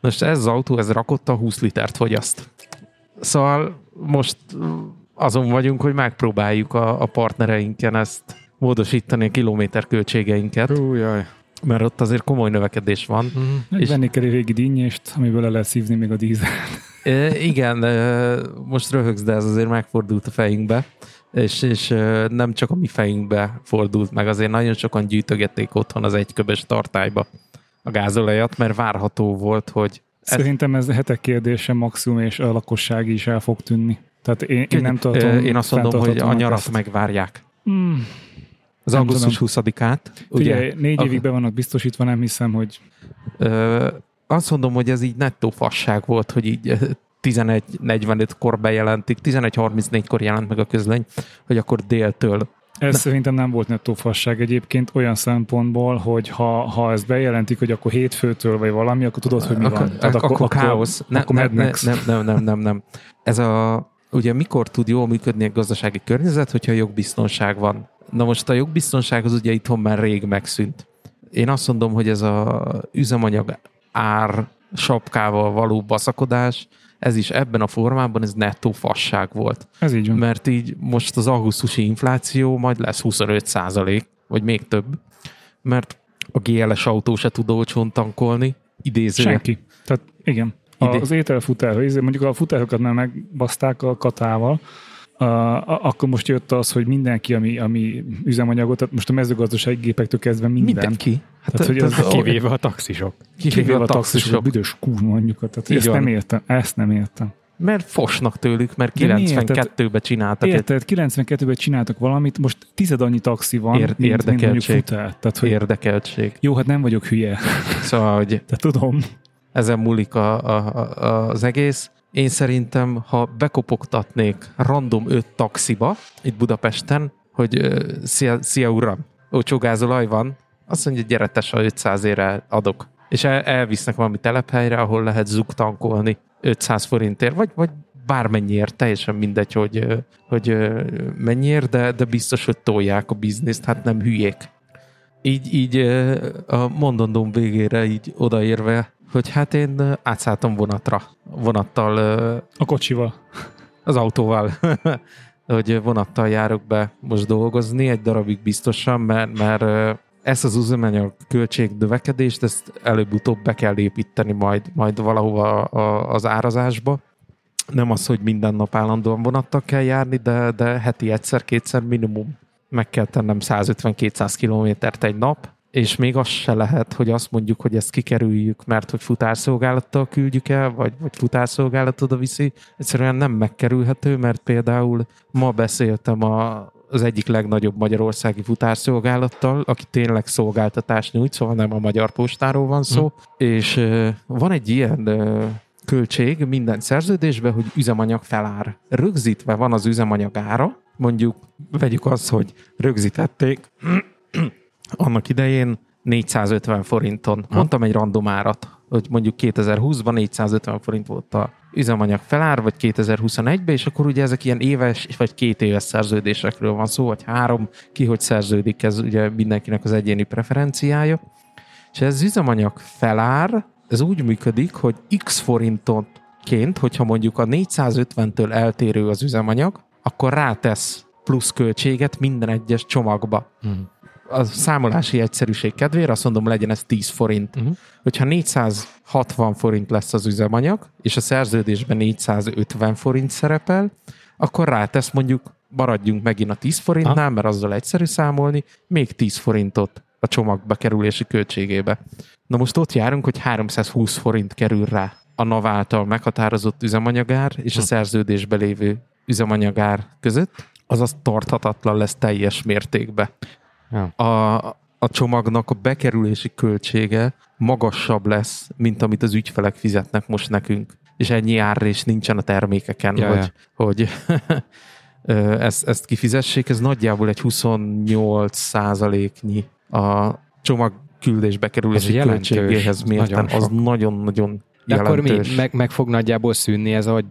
Most ez az autó, ez rakotta 20 litert fogyaszt. Szóval most azon vagyunk, hogy megpróbáljuk a, a partnereinken ezt módosítani a kilométer költségeinket,
ú, jaj.
mert ott azért komoly növekedés van.
Meg
És-
venni kell egy régi dinnyést, amiből le lehet szívni még a dízel.
E, igen, most röhögsz, de ez azért megfordult a fejünkbe, és, és nem csak a mi fejünkbe fordult meg, azért nagyon sokan gyűjtögették otthon az egyköbös tartályba a gázolajat, mert várható volt, hogy
Szerintem ez hetek kérdése maximum, és a lakosság is el fog tűnni. Tehát én, én nem tartom
én azt mondom, hogy a nyarat
ezt.
megvárják.
Mm.
Az
Nem
augusztus 20-át.
Figyelj,
Ugye?
négy
A-
évig be vannak biztosítva, nem hiszem, hogy
Ö, azt mondom, hogy ez így nettó fasság volt, hogy így ö, 11.45-kor bejelentik, 11.34-kor jelent meg a közlöny, hogy akkor déltől.
ez szerintem nem volt nettó fasság egyébként olyan szempontból, hogy ha, ha ezt bejelentik, hogy akkor hétfőtől vagy valami, akkor tudod, hogy mi
akkor,
van. Tehát
akkor, akkor káosz. Ne,
akkor
ne, nem, nem, nem, nem, nem. Ez a, ugye mikor tud jól működni egy gazdasági környezet, hogyha jogbiztonság van. Na most a jogbiztonság az ugye itthon már rég megszűnt. Én azt mondom, hogy ez a üzemanyag ár sapkával való baszakodás, ez is ebben a formában ez nettó fasság volt.
Ez így van.
Mert így most az augusztusi infláció majd lesz 25 százalék, vagy még több, mert a GLS autó se tud olcsón tankolni, idéző.
Senki. Tehát igen. A,
Ide-
az ételfutár, izé, mondjuk a futárokat már megbaszták a katával, A- akkor most jött az, hogy mindenki, ami, ami üzemanyagot, tehát most a mezőgazdasági gépektől kezdve minden.
Mindenki. Hát,
Tehát, hogy az-
tehát-
Kivéve a taxisok.
kivéve a
taxisok,
taxisok.
büdös kurva mondjuk. Tehát ezt
van.
nem értem. Ezt nem értem.
Mert fosnak tőlük, mert
De miért?
92-ben csináltak egy
Érted, 92-ben csináltak valamit, most tized annyi taxi van,
Ér-
mint, mint mondjuk
érdekeltség.
futár. Tehát, hogy
érdekeltség.
jó, hát nem vagyok hülye,
Szóval, hogy
de tudom.
ezen múlik a, a, a, az egész. Én szerintem, ha bekopogtatnék random öt taxiba itt Budapesten, hogy szia, szia uram, olcsó gázolaj van, azt mondja, gyere tesa, 500 ére adok. És el, elvisznek valami telephelyre, ahol lehet zugtankolni 500 forintért, vagy, vagy bármennyiért, teljesen mindegy, hogy, hogy mennyiért, de, de biztos, hogy tolják a bizniszt, hát nem hülyék. Így, így a mondandóm végére így odaérve, hogy hát én átszálltam vonatra, vonattal
A kocsival.
az autóval, [laughs] hogy vonattal járok be most dolgozni, egy darabig biztosan, mert, mert ezt az üzemanyag költség növekedést, ezt előbb-utóbb be kell építeni majd, majd valahova az árazásba. Nem az, hogy minden nap állandóan vonattal kell járni, de, de heti egyszer-kétszer minimum meg kell tennem 150-200 kilométert egy nap, és még az se lehet, hogy azt mondjuk, hogy ezt kikerüljük, mert hogy futárszolgálattal küldjük el, vagy, vagy futárszolgálat oda viszi. Egyszerűen nem megkerülhető, mert például ma beszéltem a, az egyik legnagyobb magyarországi futárszolgálattal, aki tényleg szolgáltatást nyújt, szóval nem a Magyar Postáról van szó, mm. és van egy ilyen költség minden szerződésben, hogy üzemanyag felár. Rögzítve van az üzemanyag ára, mondjuk vegyük azt, hogy rögzítették annak idején 450 forinton. Mondtam egy random árat, hogy mondjuk 2020-ban 450 forint volt a üzemanyag felár, vagy 2021-ben, és akkor ugye ezek ilyen éves, vagy két éves szerződésekről van szó, vagy három, ki hogy szerződik, ez ugye mindenkinek az egyéni preferenciája. És ez üzemanyag felár, ez úgy működik, hogy x forintonként, hogyha mondjuk a 450-től eltérő az üzemanyag, akkor rátesz plusz költséget minden egyes csomagba. A számolási egyszerűség kedvére azt mondom, legyen ez 10 forint.
Mhm.
Hogyha 460 forint lesz az üzemanyag, és a szerződésben 450 forint szerepel, akkor rátesz mondjuk, maradjunk megint a 10 forintnál, mert azzal egyszerű számolni, még 10 forintot a csomagba kerülési költségébe. Na most ott járunk, hogy 320 forint kerül rá a NAV által meghatározott üzemanyagár és a szerződésbe lévő üzemanyagár között, azaz tarthatatlan lesz teljes mértékben.
Ja.
A, a csomagnak a bekerülési költsége magasabb lesz, mint amit az ügyfelek fizetnek most nekünk. És ennyi árrés nincsen a termékeken,
Ja,
hogy,
ja.
hogy [laughs] ezt, ezt kifizessék. Ez nagyjából egy 28 százaléknyi a csomag küldés bekerülési
Ez jelentős,
költségéhez
ez
mérten.
nagyon
Az nagyon-nagyon
De akkor mi?
jelentős.
Meg, meg fog nagyjából szűnni ez a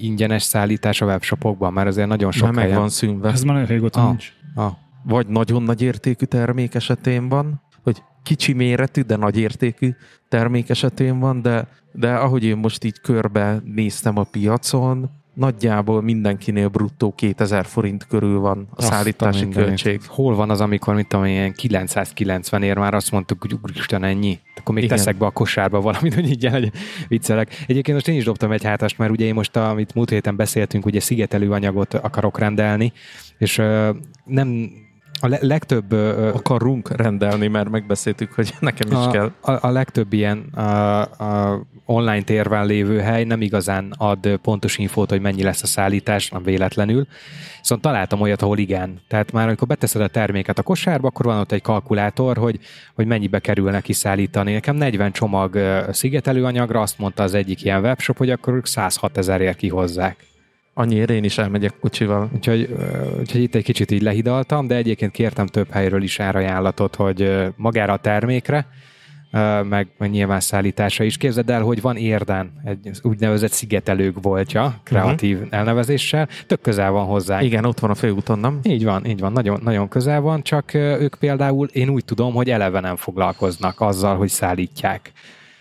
ingyenes szállítás a webshopokban? Mert azért nagyon sok
Már meg
helyen.
van szűnve.
Ez már nagyon régóta
Ah.
nincs.
Ah,
vagy nagyon nagy értékű termék esetén van, hogy kicsi méretű, de nagy értékű termék esetén van, de, de ahogy én most így körbe néztem a piacon, nagyjából mindenkinél bruttó 2000 forint körül van a
azt
szállítási
mindenit.
költség.
Hol van az, amikor, mit tudom, ilyen 990 ér már azt mondtuk, hogy úristen ennyi. Akkor még
Igen.
teszek be a kosárba valamit, hogy így hogy viccelek. Egyébként most én is dobtam egy hátast, mert ugye én most, amit múlt héten beszéltünk, ugye szigetelő anyagot akarok rendelni, és nem a le- legtöbb ö,
Akarunk rendelni, mert megbeszéltük, hogy [laughs] nekem is
a,
kell.
A, a legtöbb ilyen a, a online térben lévő hely nem igazán ad pontos infót, hogy mennyi lesz a szállítás, nem véletlenül. Viszont találtam olyat, ahol igen. Tehát már amikor beteszed a terméket a kosárba, akkor van ott egy kalkulátor, hogy, hogy mennyibe kerül neki szállítani. Nekem 40 csomag szigetelőanyagra, azt mondta az egyik ilyen webshop, hogy akkor ők 106 ezerért kihozzák.
Annyira én is elmegyek kocsival.
Úgyhogy, úgyhogy itt egy kicsit így lehidaltam, de egyébként kértem több helyről is árajánlatot, hogy magára a termékre, meg, meg nyilván szállítása is. Képzeld el, hogy van Érdán egy úgynevezett szigetelők voltja, kreatív uh-huh. elnevezéssel, tök közel van hozzá.
Igen, ott van a főúton, nem?
Így van, így van, nagyon, nagyon közel van, csak ők például, én úgy tudom, hogy eleve nem foglalkoznak azzal, hogy szállítják.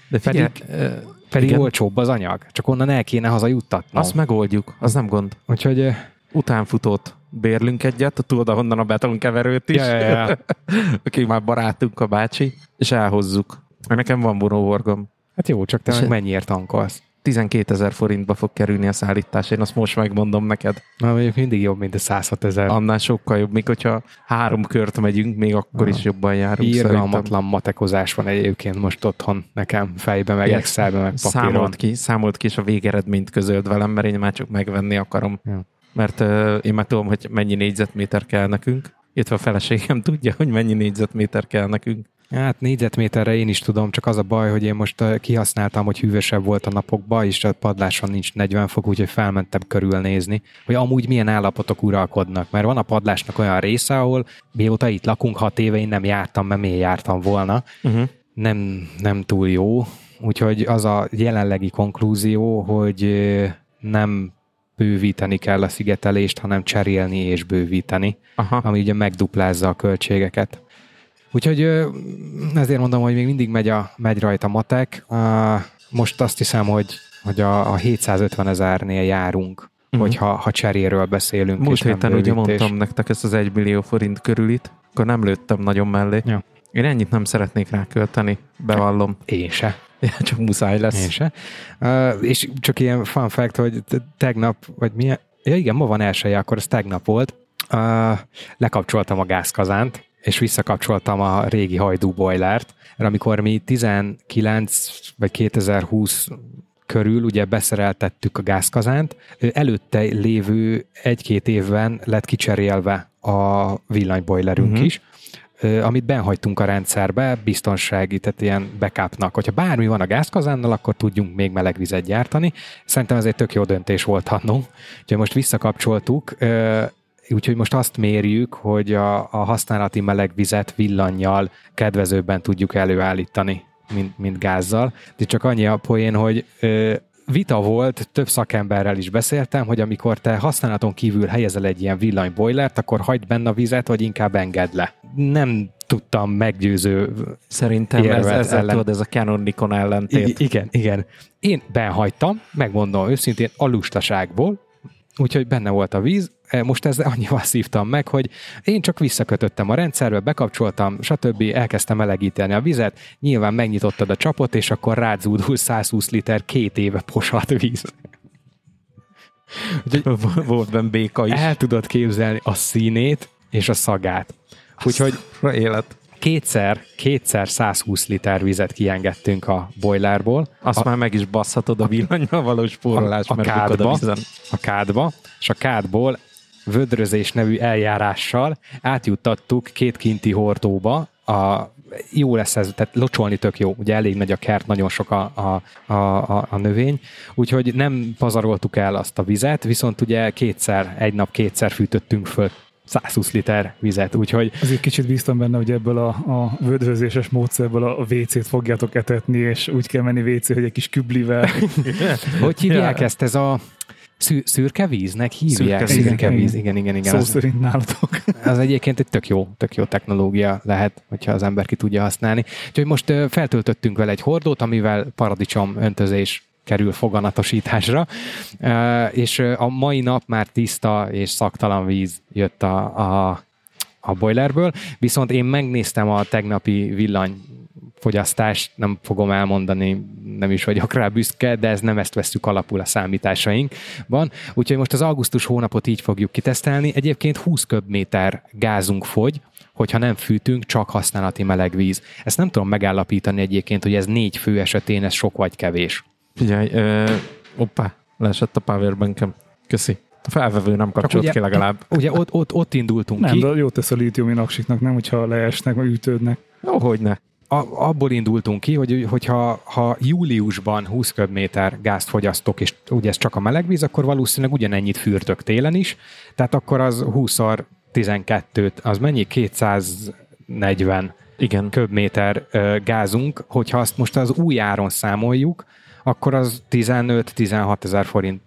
De
Pedig-
ö,
Pedig
Igen.
olcsóbb az anyag, csak onnan el kéne hazajuttatnom.
azt megoldjuk, az nem gond.
Úgyhogy
Utánfutót bérlünk egyet, tudod, ahonnan a betonkeverőt is.
Ja, ja, ja. [laughs]
Aki már barátunk a bácsi, és elhozzuk. Nekem van vonóhorgom.
hát jó, csak te meg mennyiért tankolsz?
12 ezer forintba fog kerülni a szállítás, én azt most megmondom neked.
Na, mondjuk mindig jobb, mint a 106 ezer.
Annál sokkal jobb, még hogyha három kört megyünk, még akkor is jobban járunk
Irgalmatlan matekozás van egyébként most otthon nekem, fejbe, meg Excelbe, meg papíron.
Számolt ki, számolt ki, és a végeredményt közöld velem, mert én már csak megvenni akarom. Ja. Mert uh, én már tudom, hogy mennyi négyzetméter kell nekünk, illetve a feleségem tudja, hogy mennyi négyzetméter kell nekünk.
Hát négyzetméterre én is tudom, csak az a baj, hogy én most kihasználtam, hogy hűvösebb volt a napokban, és a padláson nincs 40 fok, úgyhogy felmentem körülnézni, hogy amúgy milyen állapotok uralkodnak. Mert van a padlásnak olyan része, ahol mióta itt lakunk, hat éve én nem jártam, mert miért jártam volna. Uh-huh. Nem, nem túl jó, úgyhogy az a jelenlegi konklúzió, hogy nem bővíteni kell a szigetelést, hanem cserélni és bővíteni, Aha. ami ugye megduplázza a költségeket. Úgyhogy ezért mondom, hogy még mindig megy, a, megy rajta matek. Most azt hiszem, hogy, hogy a, a 750 ezernél járunk, uh-huh. hogyha ha cseréről beszélünk.
Múlt héten ugye mondtam nektek ezt az 1 millió forint körülit, akkor nem lőttem nagyon mellé. Ja. Én ennyit nem szeretnék rá költeni, bevallom.
Én se. [laughs]
Ja, csak muszáj lesz.
Én se. Uh, és csak ilyen fun fact, hogy tegnap, vagy milyen, ja igen, ma van elsője, akkor ez tegnap volt, uh, lekapcsoltam a gázkazánt, és visszakapcsoltam a régi hajdú boilert, mert amikor mi 19 vagy 2020 körül ugye beszereltettük a gázkazánt, előtte lévő egy-két évben lett kicserélve a villanybojlerünk uh-huh. is, amit benhagytunk a rendszerbe, biztonsági, tehát ilyen backupnak. Hogyha bármi van a gázkazánnal, akkor tudjunk még meleg vizet gyártani. Szerintem ez egy tök jó döntés volt annó. Úgyhogy most visszakapcsoltuk, Úgyhogy most azt mérjük, hogy a, a használati meleg vizet villannyal kedvezőbben tudjuk előállítani, mint, mint gázzal. De csak annyi a poén, hogy ö, vita volt, több szakemberrel is beszéltem, hogy amikor te használaton kívül helyezel egy ilyen villanybojlert, akkor hagyd benne a vizet, vagy inkább engedd le. Nem tudtam meggyőző
Szerintem ez, ez, ellen. tudod, ez a Canon Nikon ellentét.
I- igen, igen. Én benhagytam, megmondom őszintén, a lustaságból, úgyhogy benne volt a víz, most ezzel annyival szívtam meg, hogy én csak visszakötöttem a rendszerbe, bekapcsoltam, stb. elkezdtem melegíteni a vizet, nyilván megnyitottad a csapot, és akkor rázúdul 120 liter két éve posat víz. [laughs]
Volt benne béka is.
El tudod képzelni a színét és a szagát. Úgyhogy
élet
kétszer, kétszer 120 liter vizet kiengedtünk a boilerból.
Azt a, már meg is basszhatod a villanyjal való spórolás,
a, a, kádba, a, a kádba, és a kádból vödrözés nevű eljárással átjuttattuk két kinti hordóba a jó lesz ez, tehát locsolni tök jó, ugye elég nagy a kert, nagyon sok a, a, a, a növény, úgyhogy nem pazaroltuk el azt a vizet, viszont ugye kétszer, egy nap kétszer fűtöttünk föl 120 liter vizet, úgyhogy...
Azért kicsit bíztam benne, hogy ebből a, a vödrözéses módszerből a WC-t fogjátok etetni, és úgy kell menni WC, hogy egy kis küblivel. [laughs]
hogy hívják ja. ezt? Ez a szű, szürke víznek hívják?
Szürke, szürke víz, igen, igen, igen. Szó az, szerint nálatok. [laughs]
Az egyébként egy tök jó, tök jó technológia lehet, hogyha az ember ki tudja használni. Úgyhogy most feltöltöttünk vele egy hordót, amivel paradicsom öntözés kerül foganatosításra, és a mai nap már tiszta és szaktalan víz jött a, a, a boilerből, viszont én megnéztem a tegnapi villany fogyasztást, nem fogom elmondani, nem is vagyok rá büszke, de ez nem ezt vesztük alapul a számításainkban. Úgyhogy most az augusztus hónapot így fogjuk kitesztelni. Egyébként 20 köbméter gázunk fogy, hogyha nem fűtünk, csak használati meleg víz. Ezt nem tudom megállapítani egyébként, hogy ez négy fő esetén ez sok vagy kevés.
Figyelj, ö, oppá, leesett a powerbankem. Köszi. A felvevő nem kapcsolt ki legalább.
Ugye ott, ott, ott indultunk
nem,
ki.
Nem, de jó tesz a lítium nem, hogyha leesnek, vagy ütődnek.
Jó, hogy ne.
A, abból indultunk ki, hogy hogyha ha júliusban 20 köbméter gázt fogyasztok, és ugye ez csak a melegvíz, akkor valószínűleg ugyanennyit fürtök télen is, tehát akkor az 20 12 az mennyi? 240 Igen. köbméter gázunk, hogyha azt most az új áron számoljuk, akkor az 15-16 ezer forint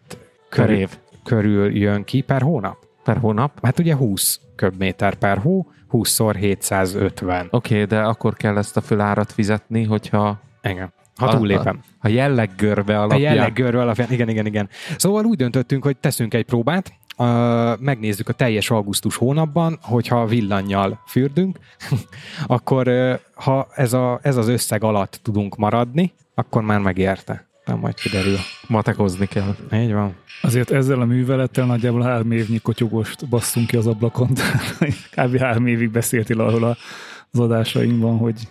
körül, körül jön ki per hónap.
Per hónap?
Hát ugye 20 köbméter per hó, 20-szor 750.
Oké, okay, de akkor kell ezt a fölárat fizetni, hogyha...
Igen. Ha túllépem.
A, a jelleggörbe alapján.
A jelleggörbe alapján, igen, igen, igen. Szóval úgy döntöttünk, hogy teszünk egy próbát, uh, megnézzük a teljes augusztus hónapban, hogyha villannyal fürdünk, [laughs] akkor uh, ha ez, a, ez az összeg alatt tudunk maradni, akkor már megérte. Nem majd kiderül.
Matekozni kell.
Így van.
Azért ezzel a művelettel nagyjából három évnyi kotyogost basszunk ki az ablakon. [laughs] Kb. három évig beszéltél arról az adásainkban, hogy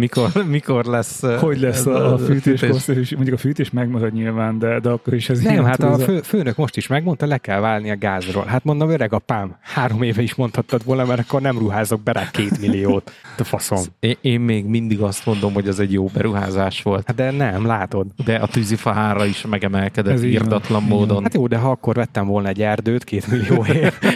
mikor, mikor lesz...
Hogy lesz a, a fűtés, fűtés. Mondjuk a fűtés megmarad nyilván, de, de akkor is ez
Nem, hát a fő, főnök most is megmondta, le kell válni a gázról. Hát mondom, öreg apám, három éve is mondhattad volna, mert akkor nem ruházok be rá két milliót. De faszom. [laughs]
Én, én még mindig azt mondom, hogy ez egy jó beruházás volt.
Hát de nem, látod.
De a tűzifa ára is megemelkedett ez írdatlan módon.
Hát jó, de ha akkor vettem volna egy erdőt két millióért. [laughs]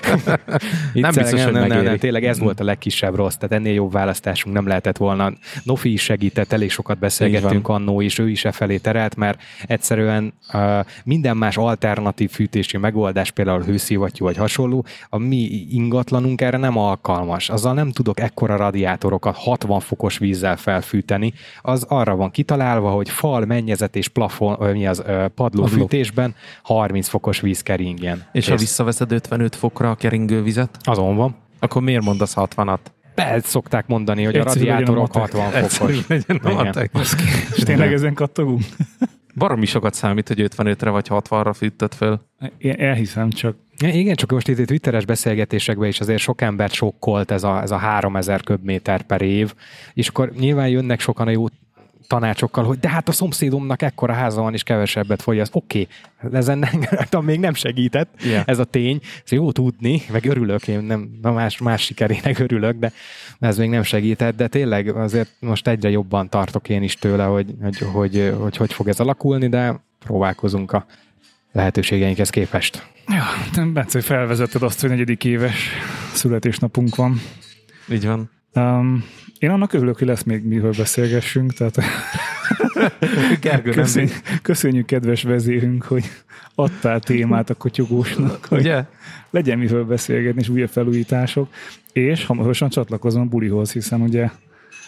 nem biztos,
nem,
hogy
nem, nem, nem, tényleg ez volt a legkisebb rossz, tehát ennél jobb választásunk nem lehetett volna. Nofi is segített, elég sokat beszélgettünk annó, és ő is e felé terelt, mert egyszerűen uh, minden más alternatív fűtési megoldás, például hőszivattyú vagy hasonló, a mi ingatlanunk erre nem alkalmas. Azzal nem tudok ekkora radiátorokat 60 fokos vízzel felfűteni, az arra van kitalálva, hogy fal, mennyezet és plafon, mi az uh, padlófűtésben 30 fokos víz keringjen.
És ha visszaveszed 55 fokra a keringő vizet?
Azon van.
Akkor miért mondasz 60-at?
Be szokták mondani, hogy Egyszerű a radiátorok 60 fokos.
És tényleg ezen kattogunk? [laughs]
Baromi sokat számít, hogy 55-re vagy 60-ra fűtött föl.
Én elhiszem, csak
igen, csak most itt Twitteres beszélgetésekben is azért sok embert sokkolt ez a, ez a 3000 köbméter per év, és akkor nyilván jönnek sokan a jó tanácsokkal, hogy de hát a szomszédomnak ekkora háza van, és kevesebbet fogyaszt. Oké, okay, ezen [laughs] nem, még nem segített yeah. ez a tény. Ez jó tudni, meg örülök, én nem a más, más sikerének örülök, de ez még nem segített, de tényleg azért most egyre jobban tartok én is tőle, hogy hogy, hogy, hogy, hogy fog ez alakulni, de próbálkozunk a lehetőségeinkhez képest.
Ja, nem Bence, felvezetted azt, hogy negyedik éves születésnapunk van.
Így van.
Um, én annak örülök, hogy lesz még miről beszélgessünk, tehát
Gergő,
köszönjük, köszönjük, kedves vezérünk, hogy adtál témát a kotyogósnak, hogy Ugye? legyen miről beszélgetni, és újabb felújítások, és hamarosan csatlakozom a bulihoz, hiszen ugye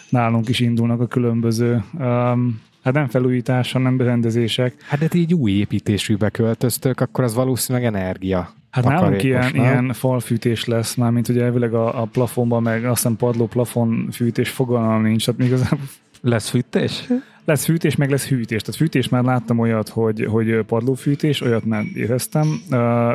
nálunk is indulnak a különböző um, Hát nem felújítás, hanem berendezések.
Hát de így új építésűbe költöztök, akkor az valószínűleg energia.
Hát nálunk ilyen, ilyen falfűtés lesz, már mint ugye elvileg a, a plafonban, meg azt hiszem padló plafon fűtés fogalmam nincs, tehát még az
Lesz fűtés?
Lesz fűtés, meg lesz hűítés. Tehát fűtés már láttam olyat, hogy, hogy padlófűtés, olyat már éreztem.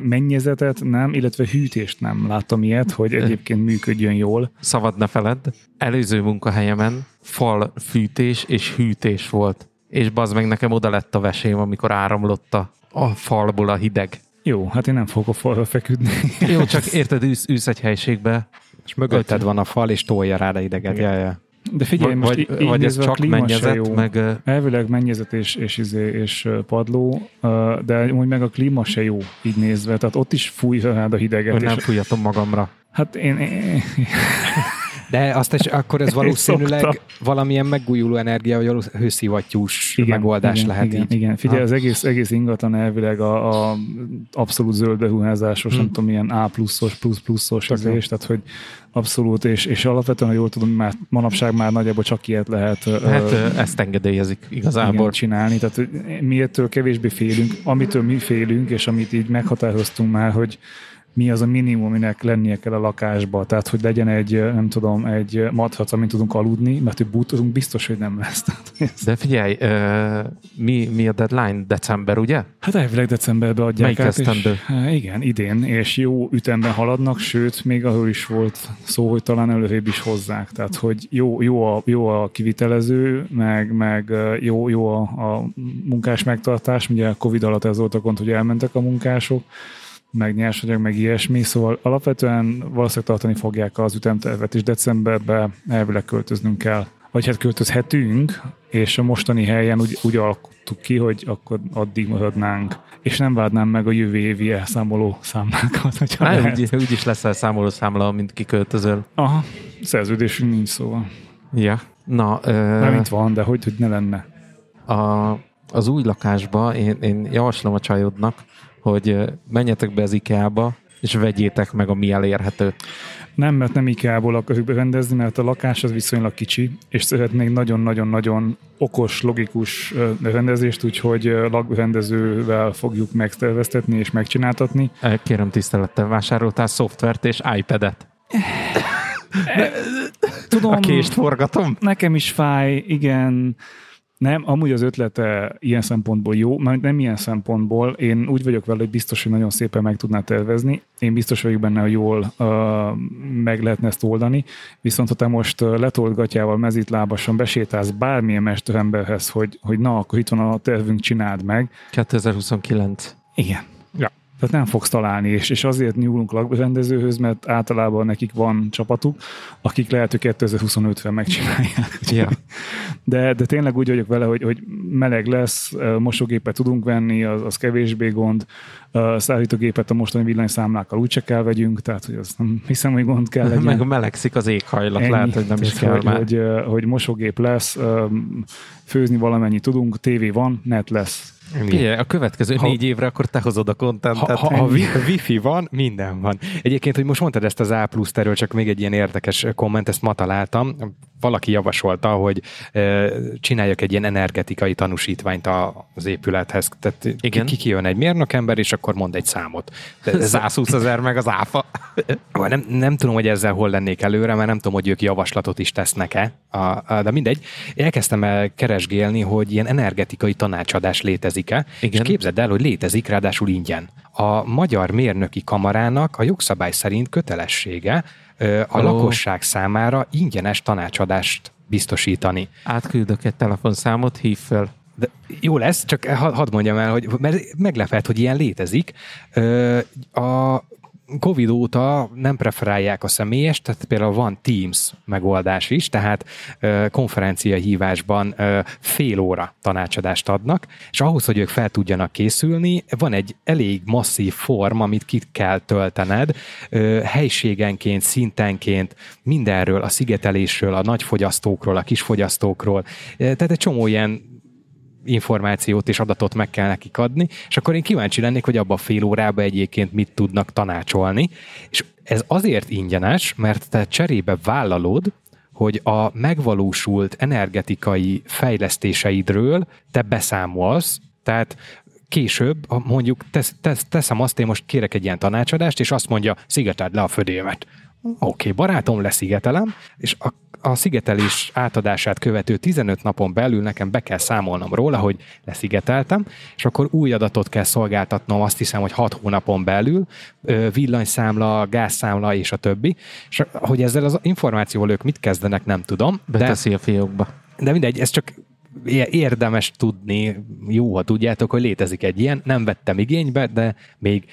Mennyezetet nem, illetve hűtést nem láttam ilyet, hogy egyébként működjön jól.
Szabad ne feled, előző munkahelyemen fal fűtés és hűtés volt. És bazd meg nekem oda lett a vesém, amikor áramlott a falból a hideg.
Jó, hát én nem fogok a falra feküdni.
Jó, csak érted, űsz, űsz egy helységbe.
És mögötted van a fal, és tolja rád a hideget. Ja, ja.
De figyelj, most
vagy, így vagy ez csak mennyezet, jó. meg...
Elvileg mennyezet és, és, izé, és padló, de úgy meg a klíma se jó így nézve, tehát ott is fúj rád a hideget.
Ön nem fújjatom magamra.
Hát én... én
de azt is, akkor ez valószínűleg valamilyen megújuló energia, vagy hőszivattyús igen, megoldás
igen,
lehet
igen,
így.
Igen, figyelj, ha. az egész, egész ingatlan elvileg a, a abszolút zöld beruházásos, hmm. nem tudom, ilyen A pluszos, plusz pluszos izés, tehát hogy abszolút, és, és alapvetően, ha jól tudom, már manapság már nagyjából csak ilyet lehet
hát, ö, ezt engedélyezik igazából. Igen,
csinálni, tehát mi ettől kevésbé félünk, amitől mi félünk, és amit így meghatároztunk már, hogy mi az a minimum, aminek lennie kell a lakásba. Tehát, hogy legyen egy, nem tudom, egy matrac, amit tudunk aludni, mert hogy bútorunk biztos, hogy nem lesz. [laughs]
De figyelj, uh, mi, mi a deadline? December, ugye?
Hát elvileg decemberben adják
Melyik át. És,
igen, idén, és jó ütemben haladnak, sőt, még ahol is volt szó, hogy talán előrébb is hozzák. Tehát, hogy jó, jó, a, jó a kivitelező, meg, meg jó, jó a, a munkás megtartás. Ugye a Covid alatt ez volt a gond, hogy elmentek a munkások, meg nyersanyag, meg ilyesmi, szóval alapvetően valószínűleg tartani fogják az ütemtervet, és decemberben elvileg költöznünk kell. Vagy hát költözhetünk, és a mostani helyen úgy, úgy alkottuk ki, hogy akkor addig maradnánk, és nem várnám meg a jövő évi elszámoló számlákat.
Hogyha Á, úgy, úgy is lesz elszámoló számla, mint kiköltözöl.
Aha, szerződésünk nincs szóval.
Ja, na...
Ö... mint van, de hogy, hogy ne lenne.
A, az új lakásba én, én javaslom a csajodnak, hogy menjetek be az IKEA-ba, és vegyétek meg a mi elérhető.
Nem, mert nem IKEA-ból akarjuk berendezni, mert a lakás az viszonylag kicsi, és szeretnénk nagyon-nagyon-nagyon okos, logikus rendezést, úgyhogy lakrendezővel fogjuk megterveztetni és megcsináltatni.
Kérem tisztelettel, vásároltál szoftvert és iPad-et.
Tudom,
a kést forgatom?
Nekem is fáj, igen Nem, amúgy az ötlete ilyen szempontból jó, mert nem ilyen szempontból. Én úgy vagyok vele, hogy biztos, hogy nagyon szépen meg tudná tervezni. Én biztos vagyok benne, hogy jól uh, meg lehetne ezt oldani. Viszont ha te most letolt gatyával mezítlábasan besétálsz bármilyen mesteremberhez, hogy, hogy na, akkor itt van a tervünk, csináld meg.
2029.
Igen. Ja. Tehát nem fogsz találni, és, és azért nyúlunk lakrendezőhöz, mert általában nekik van csapatuk, akik lehet, hogy 2025-ben megcsinálják.
Ja.
De, de tényleg úgy vagyok vele, hogy, hogy meleg lesz, mosógépet tudunk venni, az, az kevésbé gond, szállítógépet a mostani villanyszámlákkal úgyse kell vegyünk, tehát hogy azt nem hiszem, hogy gond kell legyen.
Meg melegszik az éghajlat, Ennyi. lehet, hogy nem is kell
hogy,
már.
Hogy, hogy mosógép lesz, főzni valamennyi tudunk, tévé van, net lesz.
Igen, a következő ha, négy évre akkor te hozod a kontentet.
Ha, ha, ha wifi van, minden van. Egyébként, hogy most mondtad ezt az A plusz erről, csak még egy ilyen érdekes komment, ezt ma találtam. Valaki javasolta, hogy e, csináljak egy ilyen energetikai tanúsítványt az épülethez. Tehát Igen. ki, ki jön egy mérnökember, és akkor mond egy számot.
De 120 ezer meg az áfa. [laughs]
nem, nem tudom, hogy ezzel hol lennék előre, mert nem tudom, hogy ők javaslatot is tesznek-e. A, a, de mindegy. Elkezdtem el keresgélni, hogy ilyen energetikai tanácsadás létezik létezik-e, Igen. és képzeld el, hogy létezik, ráadásul ingyen. A Magyar Mérnöki Kamarának a jogszabály szerint kötelessége a oh. lakosság számára ingyenes tanácsadást biztosítani.
Átküldök egy telefonszámot, hív fel.
De jó lesz, csak hadd mondjam el, hogy mert meglepett, hogy ilyen létezik. A Covid óta nem preferálják a személyes, tehát például van Teams megoldás is, tehát konferencia hívásban fél óra tanácsadást adnak, és ahhoz, hogy ők fel tudjanak készülni, van egy elég masszív form, amit ki kell töltened, helységenként, szintenként, mindenről, a szigetelésről, a nagyfogyasztókról, a kisfogyasztókról, tehát egy csomó ilyen információt és adatot meg kell nekik adni, és akkor én kíváncsi lennék, hogy abban a fél órában egyébként mit tudnak tanácsolni, és ez azért ingyenes, mert te cserébe vállalod, hogy a megvalósult energetikai fejlesztéseidről te beszámolsz, tehát később, mondjuk tesz, tesz, teszem azt, én most kérek egy ilyen tanácsadást, és azt mondja, szigeteld le a födémet. Oké, okay, barátom, leszigetelem, és a a szigetelés átadását követő 15 napon belül nekem be kell számolnom róla, hogy leszigeteltem, és akkor új adatot kell szolgáltatnom, azt hiszem, hogy 6 hónapon belül, villanyszámla, gázszámla és a többi. És hogy ezzel az információval ők mit kezdenek, nem tudom.
Beteszi de, a fiókba.
De mindegy, ez csak érdemes tudni, jó, ha tudjátok, hogy létezik egy ilyen, nem vettem igénybe, de még...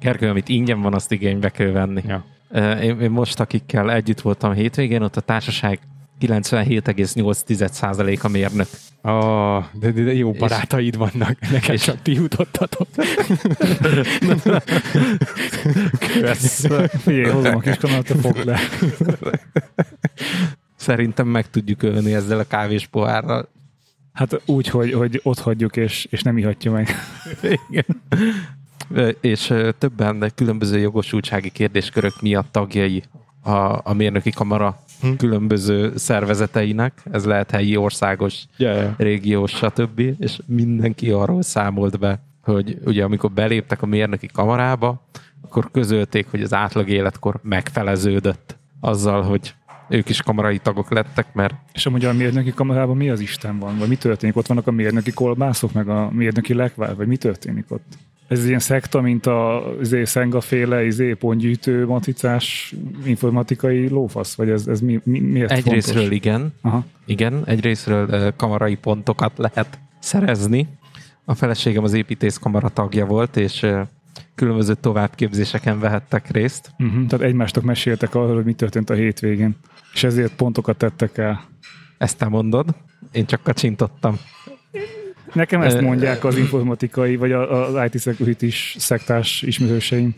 Gergő, amit ingyen van, azt igénybe kell venni. Ja. Én, én most, akikkel együtt voltam hétvégén, ott a társaság 97,8% a mérnök.
Oh, de, de jó barátaid és, vannak, [laughs] nekem és csak ti jutottatok.
Kösz. Figyelj, hozom a kis kanalat, fog le.
Szerintem meg tudjuk ölni ezzel a kávés pohárral.
Hát úgy, hogy, hogy ott hagyjuk, és, és nem ihatja meg. Igen
és többen különböző jogosultsági kérdéskörök miatt tagjai a, a mérnöki kamara hm. különböző szervezeteinek, ez lehet helyi, országos, yeah, yeah. régiós, stb. És mindenki arról számolt be, hogy ugye amikor beléptek a mérnöki kamarába, akkor közölték, hogy az átlag életkor megfeleződött azzal, hogy ők is kamarai tagok lettek, mert...
És amúgy a mérnöki kamarában mi az Isten van? Vagy mi történik? Ott vannak a mérnöki kolbászok, meg a mérnöki lekvár? Vagy mi történik ott? Ez ilyen szekta, mint a izé, Szenga-féle izé, pontgyűjtő maticás informatikai lófasz? Vagy ez, ez mi, mi, miért
Egyrésztről fontos? igen. Aha. Igen, egyrésztről kamarai pontokat lehet szerezni. A feleségem az építészkamara tagja volt, és különböző továbbképzéseken vehettek részt.
Uh-huh, tehát egymástok meséltek arról, hogy mi történt a hétvégén, és ezért pontokat tettek el.
Ezt te mondod, én csak kacsintottam.
Nekem ezt mondják az informatikai, vagy az IT security szektás ismerőseim.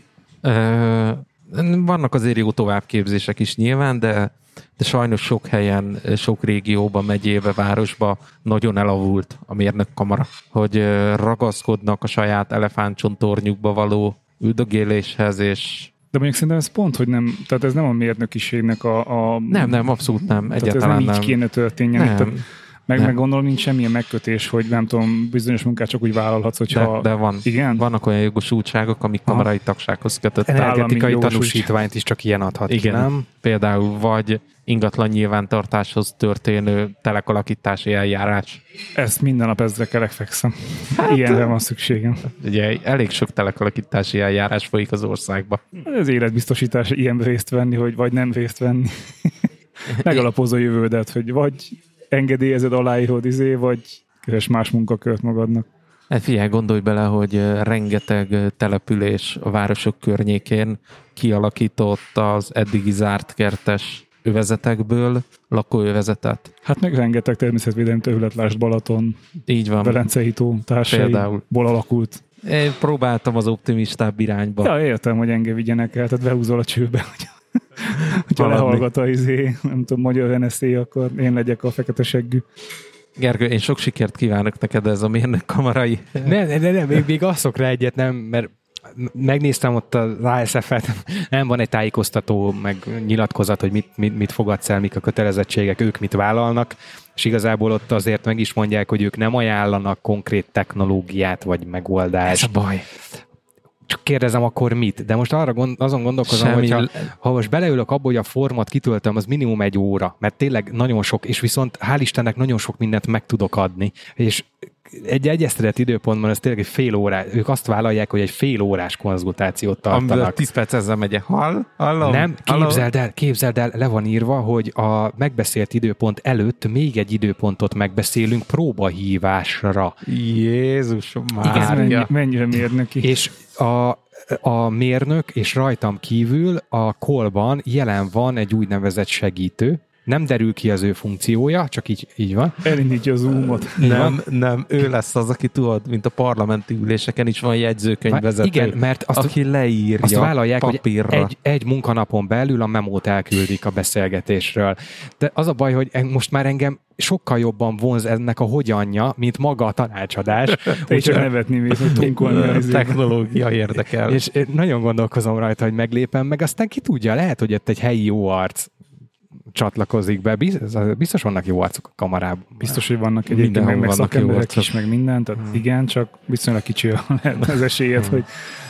Vannak azért jó továbbképzések is nyilván, de, de sajnos sok helyen, sok régióban, megyébe, városba nagyon elavult a mérnökkamara, hogy ragaszkodnak a saját elefántcsontornyukba való üldögéléshez, és
de mondjuk szerintem ez pont, hogy nem, tehát ez nem a mérnökiségnek a... a
nem, nem, abszolút nem,
egyáltalán nem. Tehát ez nem, nem. így kéne történjen. Nem. Tehát Meg,
Nem.
meg gondolom nincs semmilyen megkötés, hogy nem tudom, bizonyos munkát csak úgy vállalhatsz, hogyha...
De, de van.
Igen?
Vannak olyan jogosultságok, amik
Aha.
kamarai tagsághoz kötött.
Energetikai tanúsítványt is csak ilyen adhat
Igen.
ki, nem?
Például vagy ingatlan nyilvántartáshoz történő telekalakítási eljárás.
Ezt minden nap ezre kerek fekszem. Hát, Ilyenre van szükségem.
Ugye elég sok telekalakítási eljárás folyik az országba.
Ez életbiztosítás ilyen részt venni, hogy vagy nem részt venni. [laughs] Megalapozza a jövődet, hogy vagy engedélyezed, aláírod izé, vagy keres más munkakört magadnak.
Hát figyelj, gondolj bele, hogy rengeteg település a városok környékén kialakított az eddigi zárt kertes övezetekből lakóövezetet.
Hát meg rengeteg természetvédelmi terület, lásd Balaton,
Így van.
Velencei tó társaiból alakult.
Én próbáltam az optimistább irányba.
Ja, értem, hogy engem vigyenek el, tehát behúzol a csőbe, hogy hogyha
Haladni.
lehallgat a izé, nem tudom, magyar NSZ, akkor én legyek a fekete seggű.
Gergő, én sok sikert kívánok neked ez a mérnök kamarai.
Ne, ne, ne, ne még, még asszok rá egyet, nem, mert megnéztem ott az ASF-et, nem van egy tájékoztató, meg nyilatkozat, hogy mit, mit, mit fogadsz el, mik a kötelezettségek, ők mit vállalnak, és igazából ott azért meg is mondják, hogy ők nem ajánlanak konkrét technológiát vagy megoldást.
baj.
Csak kérdezem akkor mit? De most arra gond, azon gondolkozom,
Semmi-
hogy ha, most beleülök abba, hogy a format kitöltöm, az minimum egy óra, mert tényleg nagyon sok, és viszont hál' Istennek nagyon sok mindent meg tudok adni, és egy egyeztetett időpontban ez tényleg egy fél órá, ők azt vállalják, hogy egy fél órás konzultációt
Amiből
tartanak.
10 perc ezzel megy. Hall? Hallom?
Nem, képzeld el, képzeld el, le van írva, hogy a megbeszélt időpont előtt még egy időpontot megbeszélünk próbahívásra.
Jézus
Ez
Mária.
mennyi, mennyire mérnöki. [laughs]
És a, a mérnök és rajtam kívül a kolban jelen van egy úgynevezett segítő. Nem derül ki az ő funkciója, csak így, így van.
Elindítja a zoomot.
Nem, nem, ő lesz az, aki tudod, mint a parlamenti üléseken is van jegyzőkönyvvezető.
Igen, mert azt,
aki leírja
azt vállalják,
papírra.
hogy egy, egy munkanapon belül a memót elküldik a beszélgetésről. De az a baj, hogy most már engem sokkal jobban vonz ennek a hogyanja, mint maga a tanácsadás.
Is csak nevetni mész, hogy tunkolni [laughs]
technológia érdekel.
És én nagyon gondolkozom rajta, hogy meglépem, meg aztán ki tudja, lehet, hogy ott egy helyi jó arc csatlakozik be. Biztos, vannak jó arcok a kamarában.
Biztos, hogy vannak egyébként meg, meg szakemberek is, meg minden, tehát igen, csak viszonylag kicsi [laughs] az esélyed, hogy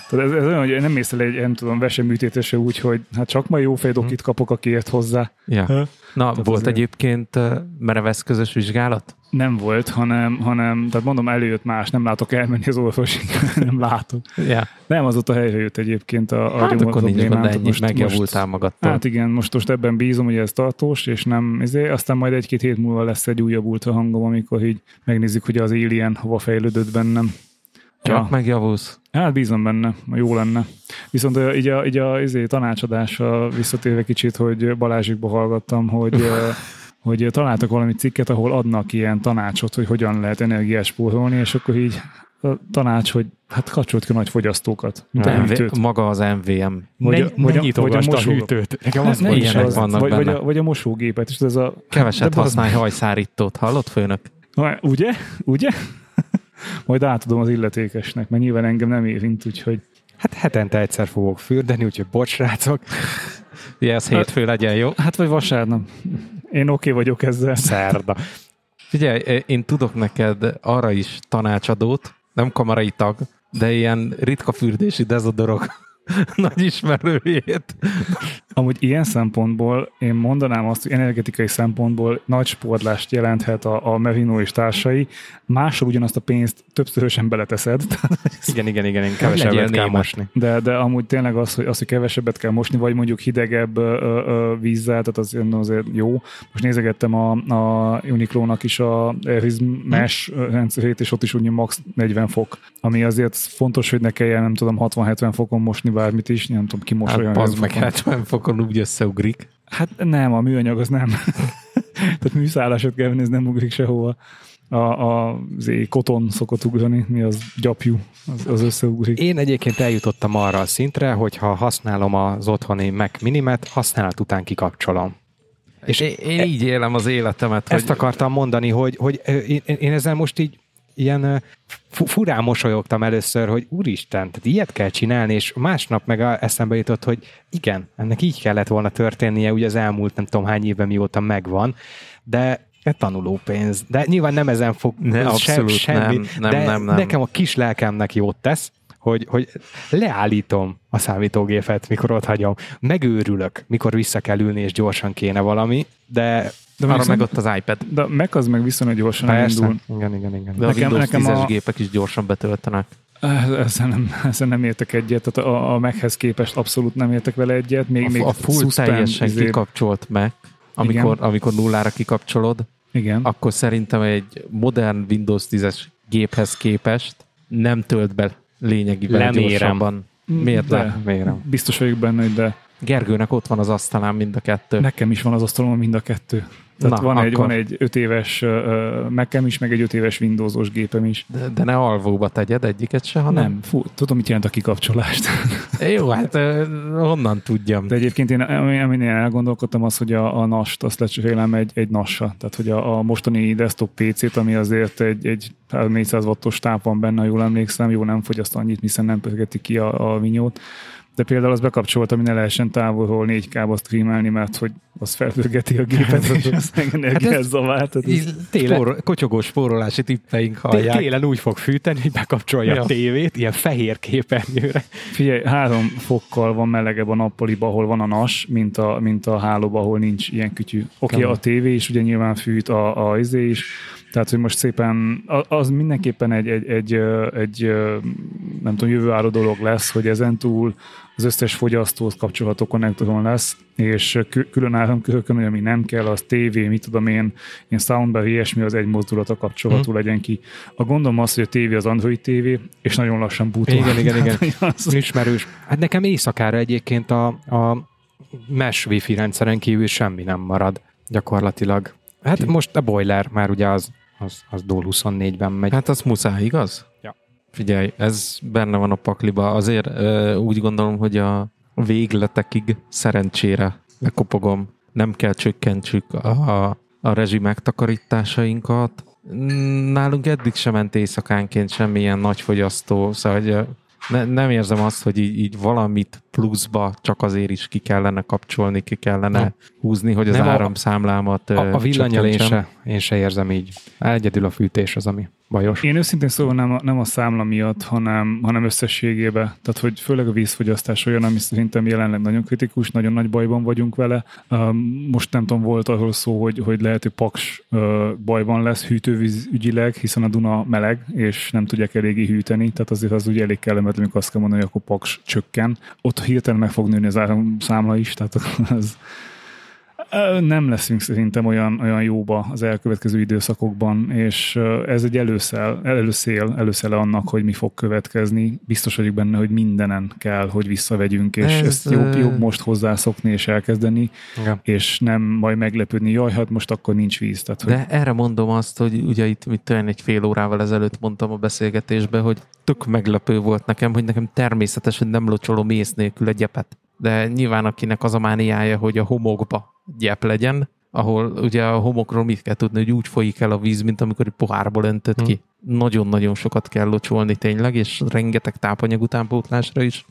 tehát ez, ez olyan, hogy nem mész el egy, nem tudom, veseműtétese úgy, hogy hát csak majd jó fejdokit kapok, aki ért hozzá.
Ja. [laughs] Na,
Tehát
volt
azért-
egyébként uh, mereveszközös vizsgálat?
Nem volt, hanem, hanem tehát mondom, előjött más, nem látok elmenni az orvosig, [laughs] nem látok.
Ja.
Nem, azóta helyre jött egyébként a, a
Hát akkor nincs gond, ennyi, megjavultál magadtól.
Hát igen, most, most ebben bízom, hogy ez tartós, és nem, izé, aztán majd egy-két hét múlva lesz egy újabb ultra hangom, amikor így megnézzük, hogy az Alien hova fejlődött bennem.
Csak
Ja.
megjavulsz.
Hát bízom benne, jó lenne. Viszont így a, így a izé, tanácsadásra visszatérve kicsit, hogy Balázsikba hallgattam, hogy [laughs] hogy találtak valami cikket, ahol adnak ilyen tanácsot, hogy hogyan lehet energiát spórolni, és akkor így a tanács, hogy hát kapcsolt ki a nagy fogyasztókat, mint a
MV,
hűtőt.
maga az MVM.
Vagy a-
ne,
vagy
ne
a- vagy a
hűtőt. Nekem az
Ne
vagy ilyenek
az,
vannak
vagy, vagy,
benne.
a, vagy a mosógépet, és ez a...
Keveset
de az-
használj hajszárítót. Hallott, főnök?
Na, Ugye? Ugye? [laughs] Majd átadom az illetékesnek, mert nyilván engem nem érint, úgyhogy
Hát hetente egyszer fogok fürdeni, úgyhogy bocs, srácok.
Ja, ez hétfő legyen, jó?
hát vagy vasárnap. Én oké okay vagyok ezzel.
Szerda.
Figyelj, én tudok neked arra is tanácsadót, nem kamarai tag, de ilyen ritka fürdési dezodorok [laughs] nagy ismerőjét.
Amúgy ilyen szempontból én mondanám azt, hogy energetikai szempontból nagy sportlást jelenthet a, a Merino és társai. Másra ugyanazt a pénzt többszörösen beleteszed, [laughs]
Igen, igen, igen, én kevesebbet kell mosni.
de, de amúgy tényleg az, hogy, az, hogy kevesebbet kell mosni, vagy mondjuk hidegebb ö, ö, vízzel, tehát az azért jó. Most nézegettem a, a Uniqlo-nak is a Airwiz Mesh rendszerét, és ott is úgy max 40 fok, ami azért fontos, hogy ne kelljen, nem tudom, 60-70 fokon mosni bármit is, nem tudom, kimosoljon.
Hát az meg
fokon.
70 fokon úgy összeugrik.
Hát nem, a műanyag az nem. [laughs] Tehát műszállásot kell venni, ez nem ugrik sehova. A, a zé, koton szokott ugrani, mi az gyapjú, az, az összeugrik.
Én egyébként eljutottam arra a szintre, hogy ha használom az otthoni Mac Minimet, használat után kikapcsolom.
És én, én így élem az életemet,
Ezt
hogy
akartam mondani, hogy, hogy én, én ezzel most így ilyen furán mosolyogtam először, hogy úristen, tehát ilyet kell csinálni, és másnap meg eszembe jutott, hogy igen, ennek így kellett volna történnie, ugye az elmúlt nem tudom hány évben mióta megvan, de tanulópénz. De nyilván nem ezen fog
Ne, abszolút
semmi,
nem, nem,
de
nem, nem.
nekem a kis lelkemnek jót tesz, hogy, hogy leállítom a számítógépet, mikor ott hagyom. Megőrülök, mikor vissza kell ülni, és gyorsan kéne valami, de
De
Arra
viszont-
meg ott az iPad.
De meg az meg viszonylag gyorsan
persze.
elindul.
Igen, igen, igen.
De a
Nekem-
Windows
nekem
10-es
a-
gépek is gyorsan betöltenek.
Eh, Ezzel nem, ezzel nem értek egyet, tehát a, a Machez képest abszolút nem értek vele egyet. Még, még
A, a full teljesen
izé-
kikapcsolt Mac, amikor, amikor nullára kikapcsolod,
Igen.
akkor szerintem egy modern Windows 10-es géphez képest nem tölt be lényegivel
Lemérem.
gyorsabban. Miért
de,
le?
Vérem.
Biztos vagyok benne, hogy de
Gergőnek ott van az asztalán mind a kettő.
nekem is van az asztalon mind a kettő. Tehát
Na,
van, egy,
akkor-
van egy 5 éves uh, Mac-em is, meg egy 5 éves Windows-os gépem is.
De, de ne alvóba tegyed egyiket se,
Ha
hanem...
nem, fú, tudom, mit jelent a kikapcsolást. [laughs]
Jó, hát honnan tudjam.
De egyébként én, ami- amin én elgondolkodtam az, hogy a, a NAS-t azt lecserélem egy, egy NAS-ra. Tehát, hogy a, a mostani desktop PC-t, ami azért egy, egy 400 wattos táp van benne, ha jól emlékszem, jó nem fogyaszt annyit, hiszen nem pörgeti ki a, a vinyót. De például az bekapcsoltam, hogy ne lehessen távolról 4K-ba streamelni, mert hogy az felpörgeti a gépet, és az meg energiát
Télen,
Spóro, kocsogós spórolási tippeink hallják.
télen úgy fog fűteni, hogy bekapcsolja
Ja.
a tévét, ilyen fehér képernyőre.
Figyelj, három fokkal van melegebb a nappaliba, ahol van a NAS, mint a, mint a hálóba, ahol nincs ilyen kütyű. Oké, okay, a tévé is ugye nyilván fűt, a, a izé is, tehát, hogy most szépen, az mindenképpen egy, egy, egy, egy nem tudom, jövőálló dolog lesz, hogy ezen túl az összes fogyasztóhoz kapcsolható konnektoron lesz, és kü- külön áramkörökön, hogy ami nem kell, az tévé, mit tudom én, ilyen soundbar, ilyesmi, az egy mozdulata kapcsolható legyen ki. A gondom az, hogy a tévé az Android tévé, és nagyon lassan bootol.
Igen, igen, igen. [laughs]
Az-
Ismerős. Hát nekem éjszakára egyébként a, a mesh wifi rendszeren kívül semmi nem marad gyakorlatilag. Hát most a boiler már ugye az, az, az DOL 24-ben megy.
Hát az muszáj, igaz?
Ja.
Figyelj, ez benne van a pakliba. Azért ö, úgy gondolom, hogy a végletekig szerencsére lekopogom. Nem kell csökkentsük a, a rezsi megtakarításainkat. Nálunk eddig sem ment éjszakánként semmilyen nagy fogyasztó, szóval hogy, ne, nem érzem azt, hogy így, így valamit pluszba csak azért is ki kellene kapcsolni, ki kellene
Nem.
húzni, hogy az
Nem,
áramszámlámat
a, a villanyal én se, én se érzem így. Egyedül a fűtés az, ami bajos.
Én őszintén szóval nem a, nem a számla miatt, hanem, hanem összességében. Tehát, hogy főleg a vízfogyasztás olyan, ami szerintem jelenleg nagyon kritikus, nagyon nagy bajban vagyunk vele. Most nem tudom, volt arról szó, hogy, hogy lehet, hogy Paks bajban lesz hűtővíz ügyileg, hiszen a Duna meleg, és nem tudják eléggé hűteni, tehát azért az ugye elég kellemetlen, amikor azt kell mondani, hogy akkor Paks csökken. Ott hirtelen meg fog nőni az áramszámla is, tehát [laughs] az, Nem leszünk szerintem olyan, olyan jóba az elkövetkező időszakokban, és ez egy előszel, előszél, előszele annak, hogy mi fog következni. Biztos vagyok benne, hogy mindenen kell, hogy visszavegyünk, és
Ez,
ez, ezt jobb, jobb most hozzászokni és elkezdeni,
Igen.
és nem majd meglepődni, jaj, hát most akkor nincs víz. Tehát, hogy
De erre mondom azt, hogy ugye itt mit olyan egy fél órával ezelőtt mondtam a beszélgetésben, hogy tök meglepő volt nekem, hogy nekem természetes, hogy nem locsolom ész nélkül egy gyepet. De nyilván akinek az a mániája, hogy a homokba gyep legyen, ahol ugye a homokról mit kell tudni, hogy úgy folyik el a víz, mint amikor egy pohárból öntöd
Hm.
ki. Nagyon-nagyon sokat kell locsolni tényleg, és rengeteg tápanyag utánpótlásra is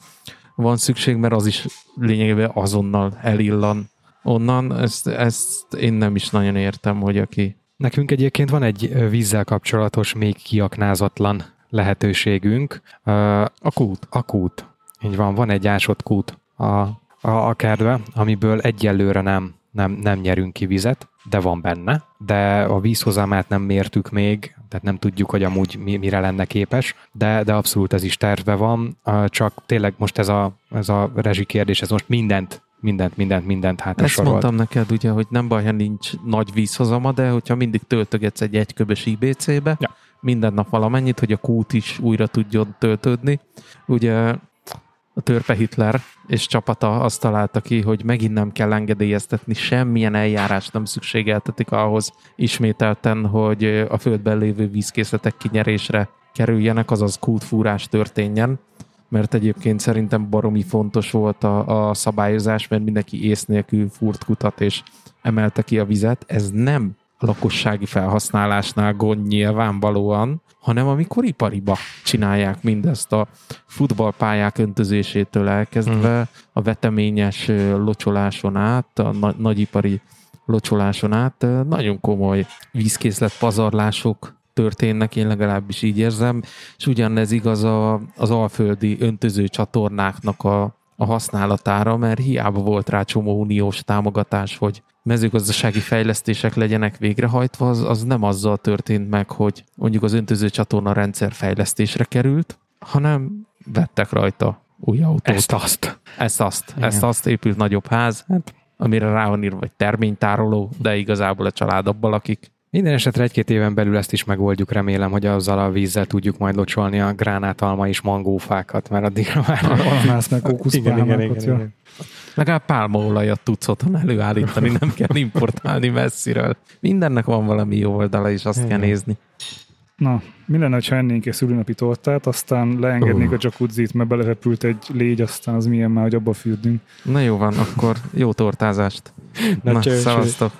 van szükség, mert az is lényegében azonnal elillan onnan. Ezt, ezt én nem is nagyon értem, hogy aki
Nekünk egyébként van egy vízzel kapcsolatos, még kiaknázatlan lehetőségünk.
A kút.
A kút. Így van, van egy ásott kút a, a, a kertbe, amiből egyelőre nem, nem, nem nyerünk ki vizet, de van benne, de a vízhozamát nem mértük még, tehát nem tudjuk, hogy amúgy mi, mire lenne képes, de, de abszolút ez is tervbe van, csak tényleg most ez a, ez a rezsi kérdés, ez most mindent, mindent, mindent, mindent hátra
Ezt
sorolt.
mondtam neked, ugye, hogy nem baj, ha nincs nagy vízhozama, de hogyha mindig töltögetsz egy egyköbös IBC-be,
Ja.
minden nap valamennyit, hogy a kút is újra tudjon töltődni. Ugye a törpe Hitler és csapata azt találta ki, hogy megint nem kell engedélyeztetni, semmilyen eljárást nem szükségeltetik ahhoz ismételten, hogy a földben lévő vízkészletek kinyerésre kerüljenek, azaz kútfúrás történjen mert egyébként szerintem baromi fontos volt a, a szabályozás, mert mindenki ész nélkül fúrt kutat és emelte ki a vizet. Ez nem a lakossági felhasználásnál gond nyilvánvalóan, hanem amikor ipariba csinálják mindezt a futballpályák öntözésétől elkezdve, a veteményes locsoláson át, a na- nagyipari locsoláson át nagyon komoly vízkészlet pazarlások történnek, én legalábbis így érzem, és ugyanez igaz a, az alföldi öntöző csatornáknak a, a használatára, mert hiába volt rá csomó uniós támogatás, hogy mezőgazdasági fejlesztések legyenek végrehajtva, az, az nem azzal történt meg, hogy mondjuk az öntöző csatorna rendszer fejlesztésre került, hanem vettek rajta új autót.
Ezt-azt.
Ezt-azt. Ezt-azt épült nagyobb ház, hát, amire rá van írva, vagy terménytároló, de igazából a család abban lakik.
Minden esetre egy-két éven belül ezt is megoldjuk, remélem, hogy azzal a vízzel tudjuk majd locsolni a gránátalma és mangófákat, mert addigra [laughs] már...
Ananász meg
igen, igen, igen, igen.
Legalább pálmaolajat tudsz otthon előállítani, nem kell importálni messziről. Mindennek van valami jó oldala, és azt igen. kell nézni.
Na, mi lenne, ha ennénk egy szülinapi tortát, aztán leengednék uh. a jacuzzit, mert belerepült egy légy, aztán az milyen már, hogy abba fürdünk.
Na jó van, akkor jó tortázást. Na, Na szavaztok.